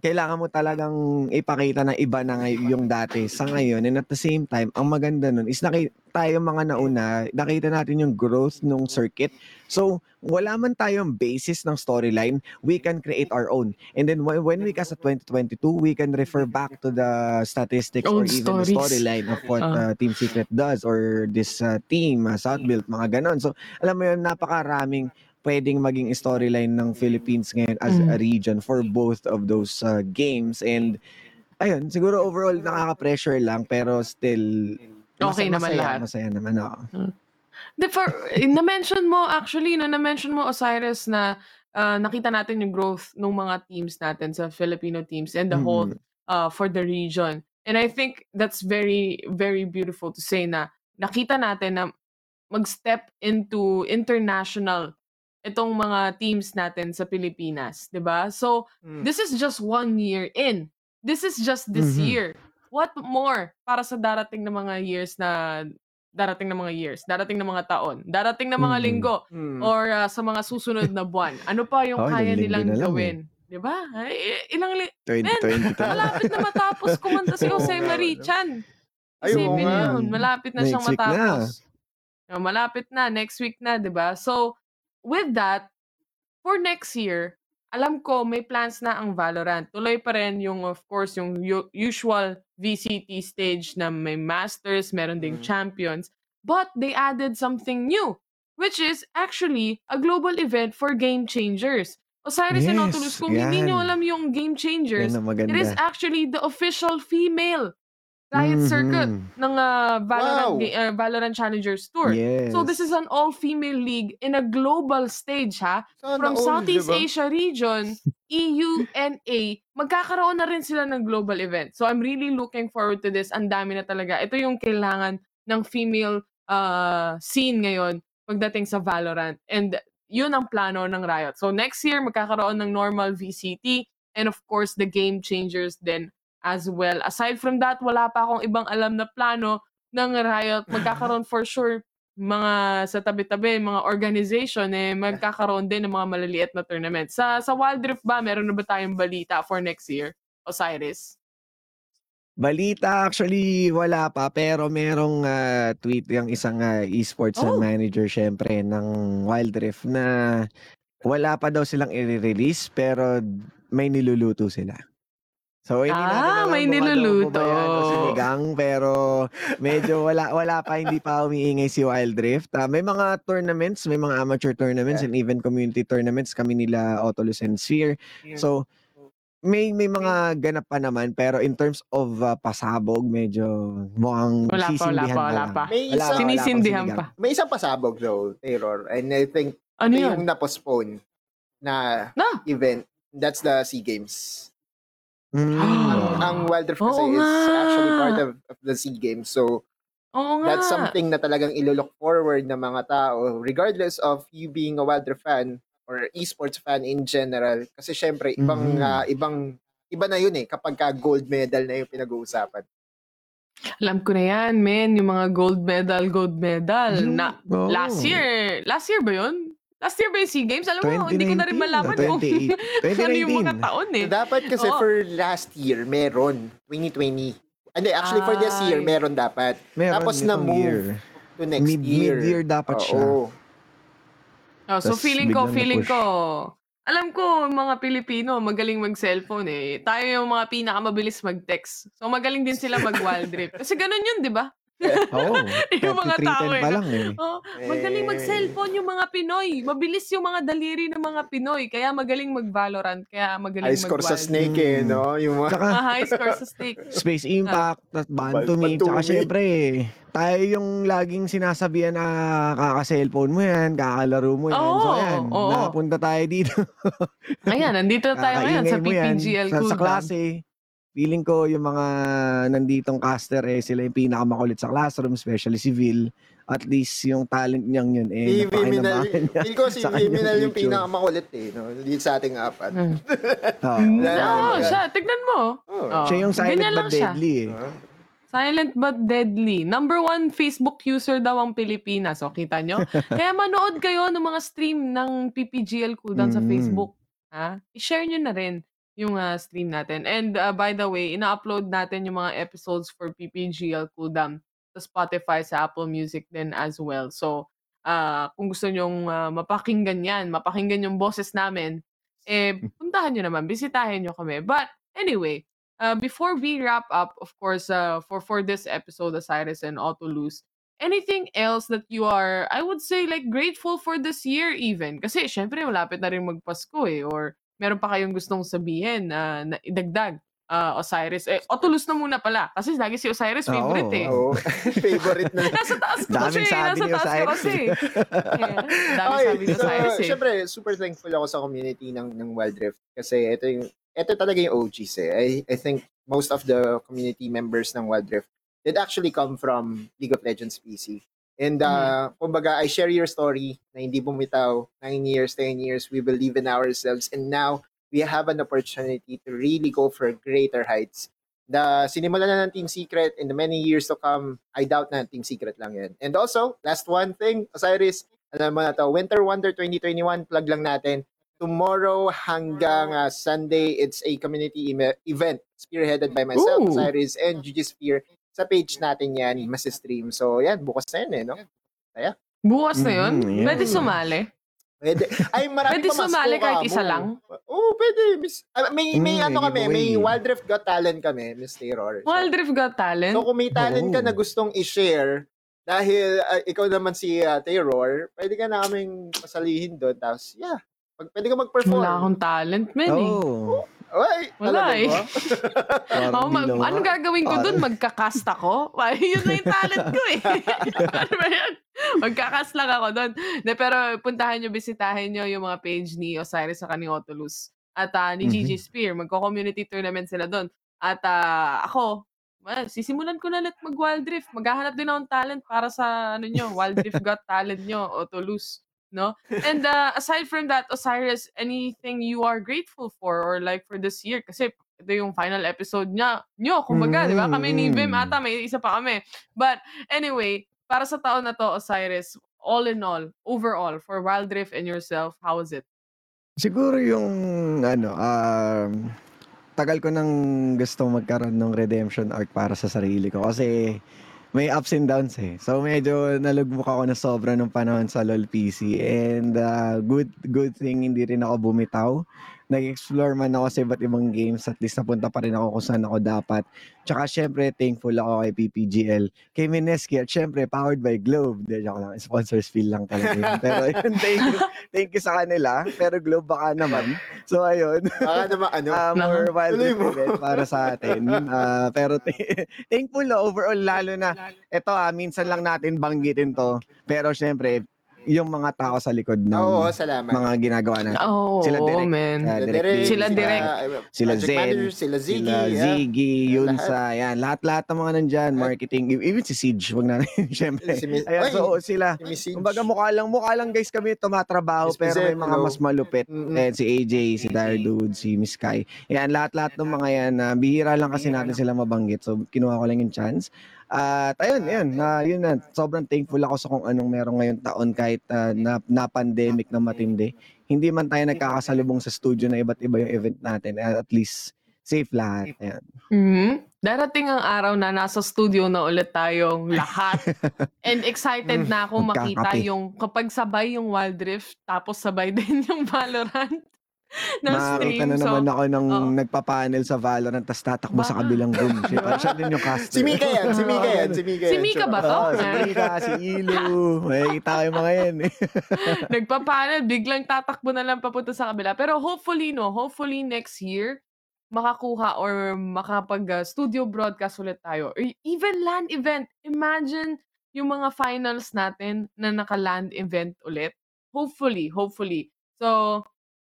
kailangan mo talagang ipakita na iba na ngay- yung dati sa ngayon and at the same time ang maganda nun is naki, tayo mga nauna nakita natin yung growth nung circuit so wala man tayong basis ng storyline we can create our own and then when, when we ka sa 2022 we can refer back to the statistics or Own even the stories. storyline of what uh, Ah. Team Secret does or this uh, team uh, Southbuilt mga ganon so alam mo yun napakaraming pwedeng maging storyline ng Philippines ngayon as Mm. a region for both of those uh, games and ayun siguro overall nakaka-pressure lang pero still Okay masa- naman masaya, lahat. masaya naman oo. The for, na-mention mo actually, no, na-mention mo Osiris na ah, nakita natin yung growth ng mga teams natin sa Filipino teams and the whole Mhm. uh, for the region. And I think that's very, very beautiful to say na nakita natin na mag-step into international itong mga teams natin sa Pilipinas, 'di ba? So, Hmm. this is just one year in. This is just this Mhm. year. What more para sa darating na mga years na darating na mga years, darating na mga taon, darating na mga Mhm. linggo Hmm. or ah, sa mga susunod na buwan. Ano pa yung Oh, kaya nilang na lang eh. gawin? 'Di ba? Ilang li- 2022 na. malapit na matapos kumanta si Jose Marie? Chan. Isipin yun, malapit na siyang Next week na. matapos. Ah, malapit na, next week na, 'di ba? So, with that, for next year, alam ko may plans na ang Valorant. Tuloy pa rin yung of course yung usual VCT stage na may masters, meron ding Mm. champions, but they added something new, which is actually a global event for game changers. Osiris and Yes, Nautilus, kung hindi nyo yan. alam yung game changers, Yan ang it is actually the official female Riot Circuit Mhm. ng ah, Valorant, Wow. ah, Valorant Challengers Tour. Yes. So this is an all-female league in a global stage ha. Sana From all, Southeast diba? Asia region, EU, and A, magkakaroon na rin sila ng global event. So I'm really looking forward to this. Ang dami na talaga. Ito yung kailangan ng female uh, scene ngayon pagdating sa Valorant. And yun ang plano ng Riot. So next year, magkakaroon ng normal VCT and of course the game changers then as well. Aside from that, wala pa akong ibang alam na plano ng Riot. Magkakaroon for sure mga sa tabi-tabi, mga organization, eh, magkakaroon din ng mga maliliit na tournament. Sa, sa Wild Rift ba, meron na ba tayong balita for next year? Osiris? Balita actually wala pa pero merong ah, tweet yung isang ah, esports Oh. manager syempre ng Wild Rift na wala pa daw silang i-release pero may niluluto sila. So hindi natin Ah, alam may adobo niluluto. ba yan o sinigang pero medyo wala wala pa hindi pa umiingay si Wild Rift. Ah, may mga tournaments, may mga amateur tournaments and even community tournaments kami nila Otolus and Sphere. So may may mga ganap pa naman pero in terms of ah, pasabog medyo mukhang Wala pa, wala sisindihan pa, wala pa. May Wala isa- pa, wala pang Sinisindihan pa. May isang pasabog though, Terror. And I think Ano yun? yung na-postpone na Na? event. That's the SEA Games. Mm. Ang, ang Wild Rift kasi Oo is nga. actually part of, of the SEA Games. So, Oo nga. that's something na talagang ilolook forward ng mga tao regardless of you being a Wild Rift fan or esports fan in general. Kasi syempre, ibang, Mhm. ah, ibang, iba na yun eh kapag ka gold medal na yung pinag-uusapan. Alam ko na yan, men. Yung mga gold medal, gold medal. Yung- na, oo. last year, last year ba yun? Last year ba yung SEA Games? Alam mo, hindi ko na rin 2019, malaman kung 28, ano yung mga 2019. taon eh. Dapat kasi Oo. for last year, meron. 2020. Hindi, actually for this year, meron dapat. Meron Tapos na-move year. To next Mid, year. Mid-year dapat siya. Oo. Oh, so Tas feeling ko, biglang feeling na-push. ko, alam ko, mga Pilipino, magaling mag-cellphone eh. Tayo yung mga pinakamabilis mag-text. So magaling din sila mag-wild trip. Kasi ganun yun, di ba? Oo. Yung mga tao 3310 eh. pa lang eh. Oh, magaling Eh. mag-cellphone yung mga Pinoy. Mabilis yung mga daliri ng mga Pinoy. Kaya magaling mag-Valorant. Kaya magaling High score sa snake eh, Mm. no? Yung mga... Tsaka, Ah, high score sa stake. Space Impact, at Bantumi, Bantumi. tsaka syempre, tayo yung laging sinasabihan na kaka-cellphone mo yan, kakalaro mo yan. so Oo, yan, oo. napunta tayo dito. Ayan, nandito na tayo ngayon sa PPGL sa, Cool sa klase. Feeling ko yung mga nanditong caster eh, sila yung pinakamakulit sa classroom, especially si Vil. At least yung talent niyang yun eh, Si Viminal, feel ko si sa Viminal yung pinakamakulit eh, no? Dito sa ating apat. Hmm. Oo. No, siya. Tignan mo. Oh. Oh, Siya yung silent ganyan but siya. deadly eh. Huh? Silent but deadly. Number one Facebook user daw ang Pilipinas. O, kita nyo? Kaya manood kayo ng mga stream ng PPGL Cooldown sa Mm. Facebook. Ha? I-share nyo na rin yung ah, stream natin. And uh, by the way, ina-upload natin yung mga episodes for PPGL Cooldown sa Spotify, sa Apple Music din as well. So, ah, kung gusto nyong ah, mapakinggan yan, mapakinggan yung boses namin, eh, puntahan nyo naman, bisitahin nyo kami. But, anyway, uh, before we wrap up, of course, uh, for for this episode, Osiris and Autolus, anything else that you are, I would say, like, grateful for this year even? Kasi, syempre, malapit na rin magpasko eh, or meron pa kayong gustong sabihin na, na idagdag, uh, Osiris. Eh, Autolus na muna pala, kasi lagi si Osiris Oo, favorite eh. Oo. Favorite na. Nasa taas ko Daming kasi, sabi nasa ni taas ko Osiris kasi. eh. Yeah, daming Okay, sabi ni so, Osiris eh. syempre, super thankful ako sa community ng, ng Wild Rift kasi ito yung, ito talaga yung OGs eh. I, I think most of the community members ng Wild Rift did actually come from League of Legends PC. And uh, kumbaga, I share your story na hindi bumitaw, 9 years, 10 years, we believe in ourselves. And now, we have an opportunity to really go for greater heights. The sinimula na ng Team Secret in the many years to come, I doubt na Team Secret lang yan. And also, last one thing, Osiris, alam mo na to, Winter Wonder 2021, plug lang natin. Tomorrow hanggang uh, Sunday, it's a community eme- event spearheaded by myself, Ooh. Osiris, and Gigi Spear. Sa page natin yan, mas stream. So, yan, bukas na yan eh, no? Bukas na yun, Mhm, yeah. pwede sumali. Pwede. Ay, marami Pwede pa mas sumali ka kahit isa mo. lang? Oo, pwede. Miss, ah, may, may Mm, ano kami, may. Wild Rift Got Talent kami, Miss Terror. So, Wild Rift Got Talent? So kung may talent ka Oo. na gustong i-share, dahil ah, ikaw naman si ah, Terror, pwede ka naming pasalihin doon. Tapos, yeah, pag, pwede ka mag-perform. Wala akong talent, man eh. Oo. Ay, Wala eh. Oh, naman. anong gagawin ko dun? Magkakast ako? Yun na yung talent ko eh. ano ba yan? Magkakast lang ako dun. De, pero puntahan nyo, bisitahin nyo yung mga page ni Osiris sa ni Otolus at ah, ni. Gigi Spear. Magko-community tournament sila dun. At ah, ako, well, sisimulan ko na ulit mag-Wild Rift. Maghahanap din akong talent para sa ano nyo, Wild Rift Got Talent nyo, Otolus. No? And uh, aside from that, Osiris, anything you are grateful for or like for this year? Kasi ito yung final episode niya. Nyo, kumbaga, di ba? Kami ni Vim Mm. ata, may isa pa kami. But anyway, para sa taon na to, Osiris, all in all, overall, for Wild Rift and yourself, how was it? Siguro yung ano, um, tagal ko nang gusto magkaroon ng redemption arc para sa sarili ko kasi may ups and downs eh. So medyo nalugmok ako na sobra nung panahon sa LoL PC and uh, good good thing hindi rin ako bumitaw. Nag-explore man ako sa iba't ibang games at least napunta pa rin ako kung saan ako dapat. Tsaka syempre thankful ako kay PPGL, kay Mineski at syempre powered by Globe. Hindi, joke lang. Sponsors feel lang talaga yun. Pero yun, thank you, thank you sa kanila. Pero Globe baka naman. So ayun. Baka naman, ano, Uh, more wild event para sa atin. Ah, pero t- thankful na overall lalo na ito ah, minsan lang natin banggitin to. Pero syempre, yung mga tao sa likod ng Oo, salamat. mga ginagawa natin. Oh, Sila direct. man. Uh, Sila direct direct, Lee, Sila direct. uh, Sila project Zen, manager, sila Ziggy. sila yeah. Ziggy, yun Lahat. sa, yan, lahat-lahat ng mga nandyan, marketing, even si Siege, wag na syempre. Si Miss- Ayan, Ay, so sila, si Miss kumbaga mukha lang, mukha lang guys kami tumatrabaho, Miss pero may mga hello. mas malupit. Mm-mm. Eh, si AJ, si Dire Dude, si Miss Kai. Yan, lahat-lahat ng mga yan, na bihira lang kasi natin sila mabanggit. So, kinuha ko lang yung chance. At ayun, ayun, na yun na. Sobrang thankful ako sa kung anong meron ngayong taon kahit ah, na, na pandemic na matindi. Hindi man tayo nagkakasalubong sa studio na iba't iba yung event natin. At least safe lahat. Ayan. Mhm. Darating ang araw na nasa studio na ulit tayong lahat. And excited na ako makita yung kapag sabay yung Wild Rift tapos sabay din yung Valorant na Makakita stream. na So, naman ako ng oo. nagpa-panel sa Valorant tapos tatakbo sa Ba? kabilang room. Siya, siya din yung caster. Si Mika yan, si Mika yan, si Mika Si. Mika ba to? Oo, si Mika, si Ilu. Makikita kayo mga yan. eh. nagpapanel, biglang tatakbo na lang papunta sa kabila. Pero hopefully, no, hopefully next year, makakuha or makapag uh, studio broadcast ulit tayo. Or even land event. Imagine yung mga finals natin na naka-land event ulit. Hopefully, hopefully. So,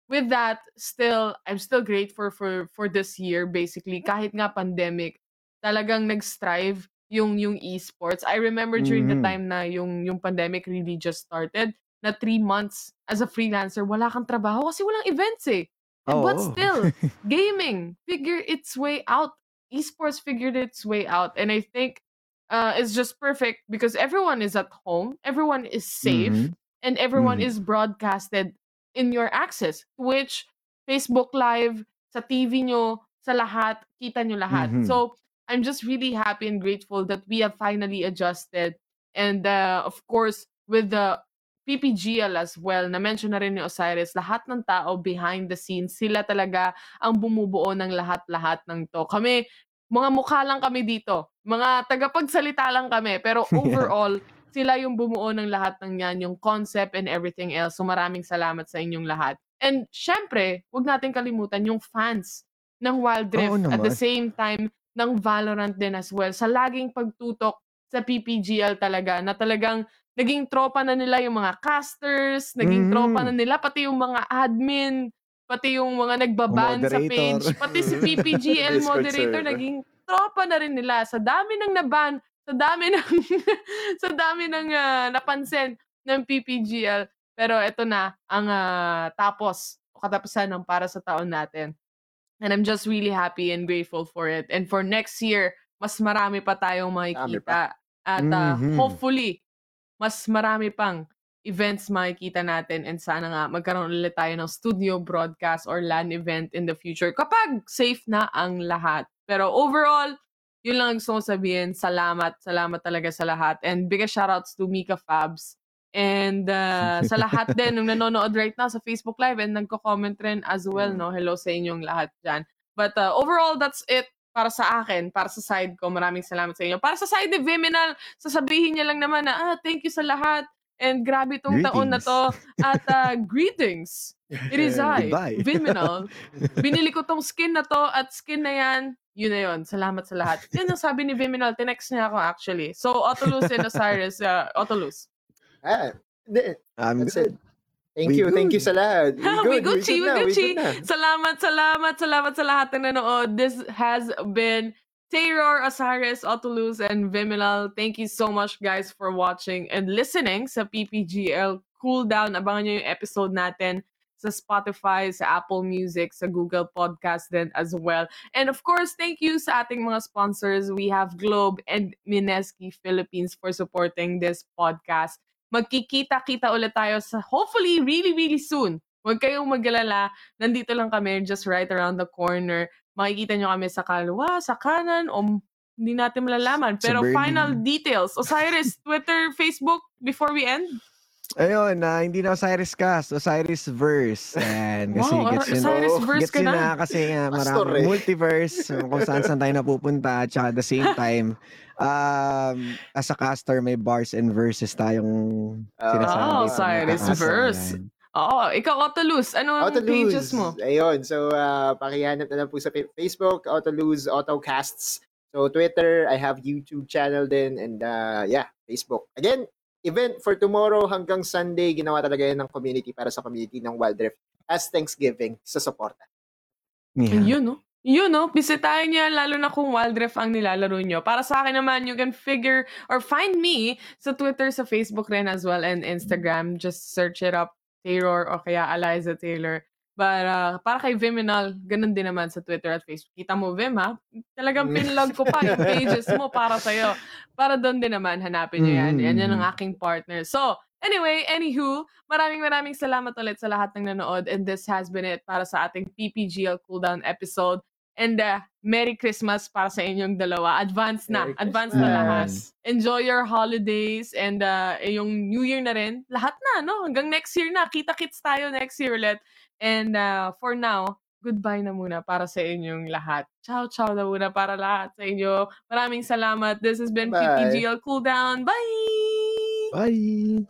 with that, still, I'm still grateful for for this year, basically. Kahit nga pandemic, talagang nag-strive yung yung esports. I remember during the Mhm. time na yung yung pandemic really just started, na three months as a freelancer, wala kang trabaho kasi walang events eh. And but still, gaming figured its way out. Esports figured its way out. And I think uh, it's just perfect because everyone is at home, everyone is safe, Mhm. and everyone Mhm. is broadcasted in your access. Twitch, Facebook Live, sa TV nyo, sa lahat, kita nyo lahat. Mhm. So, I'm just really happy and grateful that we have finally adjusted. And uh, of course, with the PPGL as well, na-mention na rin ni Osiris, lahat ng tao behind the scenes, sila talaga ang bumubuo ng lahat-lahat ng to. Kami, mga mukha lang kami dito. Mga tagapagsalita lang kami. Pero overall, sila yung bumuo ng lahat ng yan, yung concept and everything else. So maraming salamat sa inyong lahat. And syempre, wag natin kalimutan yung fans ng Wild Rift at the same time ng Valorant din as well. Sa laging pagtutok sa PPGL talaga na talagang naging tropa na nila yung mga casters, naging Mhm. tropa na nila pati yung mga admin, pati yung mga nagbaban sa page, pati si PPGL moderator server. naging tropa na rin nila sa dami ng naban, sa dami ng sa dami ng ah, napansin ng PPGL. Pero ito na ang ah, tapos o katapusan ng para sa taon natin. And I'm just really happy and grateful for it. And for next year, mas marami pa tayong makikita. At ah, Mhm. hopefully, mas marami pang events makikita natin and sana nga magkaroon ulit tayo ng studio broadcast or LAN event in the future kapag safe na ang lahat. Pero overall, yun lang ang gusto kong sabihin. Salamat, salamat talaga sa lahat. And big shoutouts to Mika Fabs. And uh, sa lahat din nung nanonood right now sa Facebook Live and nagko-comment rin as well, no? Hello sa inyong lahat dyan. But uh, overall, that's it para sa akin, para sa side ko. Maraming salamat sa inyo. Para sa side ni Viminal, sasabihin niya lang naman na, ah, thank you sa lahat. And grabe tong taon na to. At uh, greetings. It is I, Goodbye. Viminal. Binili ko tong skin na to at skin na yan, yun na yun. Salamat sa lahat. Yan ang sabi ni Viminal. Tinext niya ako actually. So, Otolus and Osiris, uh, Otolus. Ah, di- I'm that's good. it. Thank We you, thank you good. sa lahat. we Gucci, we good na, Gucci. good na. Salamat, salamat, salamat sa lahat ng nanood. This has been Taylor, Osiris, Otolus, and Viminal. Thank you so much, guys, for watching and listening sa PPGL Cool Down. Abangan nyo yung episode natin sa Spotify, sa Apple Music, sa Google Podcast din as well. And of course, thank you sa ating mga sponsors. We have Globe and Mineski Philippines for supporting this podcast. Magkikita-kita ulit tayo sa hopefully really, really soon. Huwag kayong magalala. Nandito lang kami, just right around the corner. Makikita nyo kami sa kaliwa, sa kanan, o hindi natin malalaman. Pero final details. Osiris, Twitter, Facebook, before we end? Ayun, na hindi na Osiris cast, Osiris verse. And kasi Wow, gets yun, Osiris oh, verse gets ka na. na kasi Pastor marami eh. multiverse kung saan saan tayo napupunta at saka at the same time um as a caster may bars and verses tayong sinasabi. Oh, Osiris verse. Yan. Oo, ikaw, Otolus. Ano ang Autolose. pages mo? Ayun. So, uh, pakihanap na lang po sa fa- Facebook, Autolose, Autocasts. So, Twitter, I have YouTube channel din. And, uh, yeah, Facebook. Again, event for tomorrow hanggang Sunday, ginawa talaga yan ng community para sa community ng Wild Rift as Thanksgiving sa suporta. Yeah. Yun, no? Yun, no? Bisitahin niya, lalo na kung Wild Rift ang nilalaro nyo. Para sa akin naman, you can figure or find me sa Twitter, sa Facebook rin as well, and Instagram. Just search it up, Taylor o kaya Eliza Taylor. Para, para kay Viminal, ganun din naman sa Twitter at Facebook. Kita mo, Vim, ha? Talagang pinlog ko pa yung pages mo para sa'yo. Para doon din naman, hanapin nyo yan. Yan yan ang aking partner. So, anyway, anywho, maraming maraming salamat ulit sa lahat ng nanood. And this has been it para sa ating PPGL cooldown episode. And uh, Merry Christmas para sa inyong dalawa. Advance na. Merry Advance na lahat. Christmas. Enjoy your holidays and uh, eh, yung New Year na rin. Lahat na, no? Hanggang next year na. Kita-kits tayo next year ulit. And uh, for now, goodbye na muna para sa inyong lahat. Ciao, ciao na muna para lahat sa inyo. Maraming salamat. This has been Bye. PPGL Cooldown. Bye! Bye!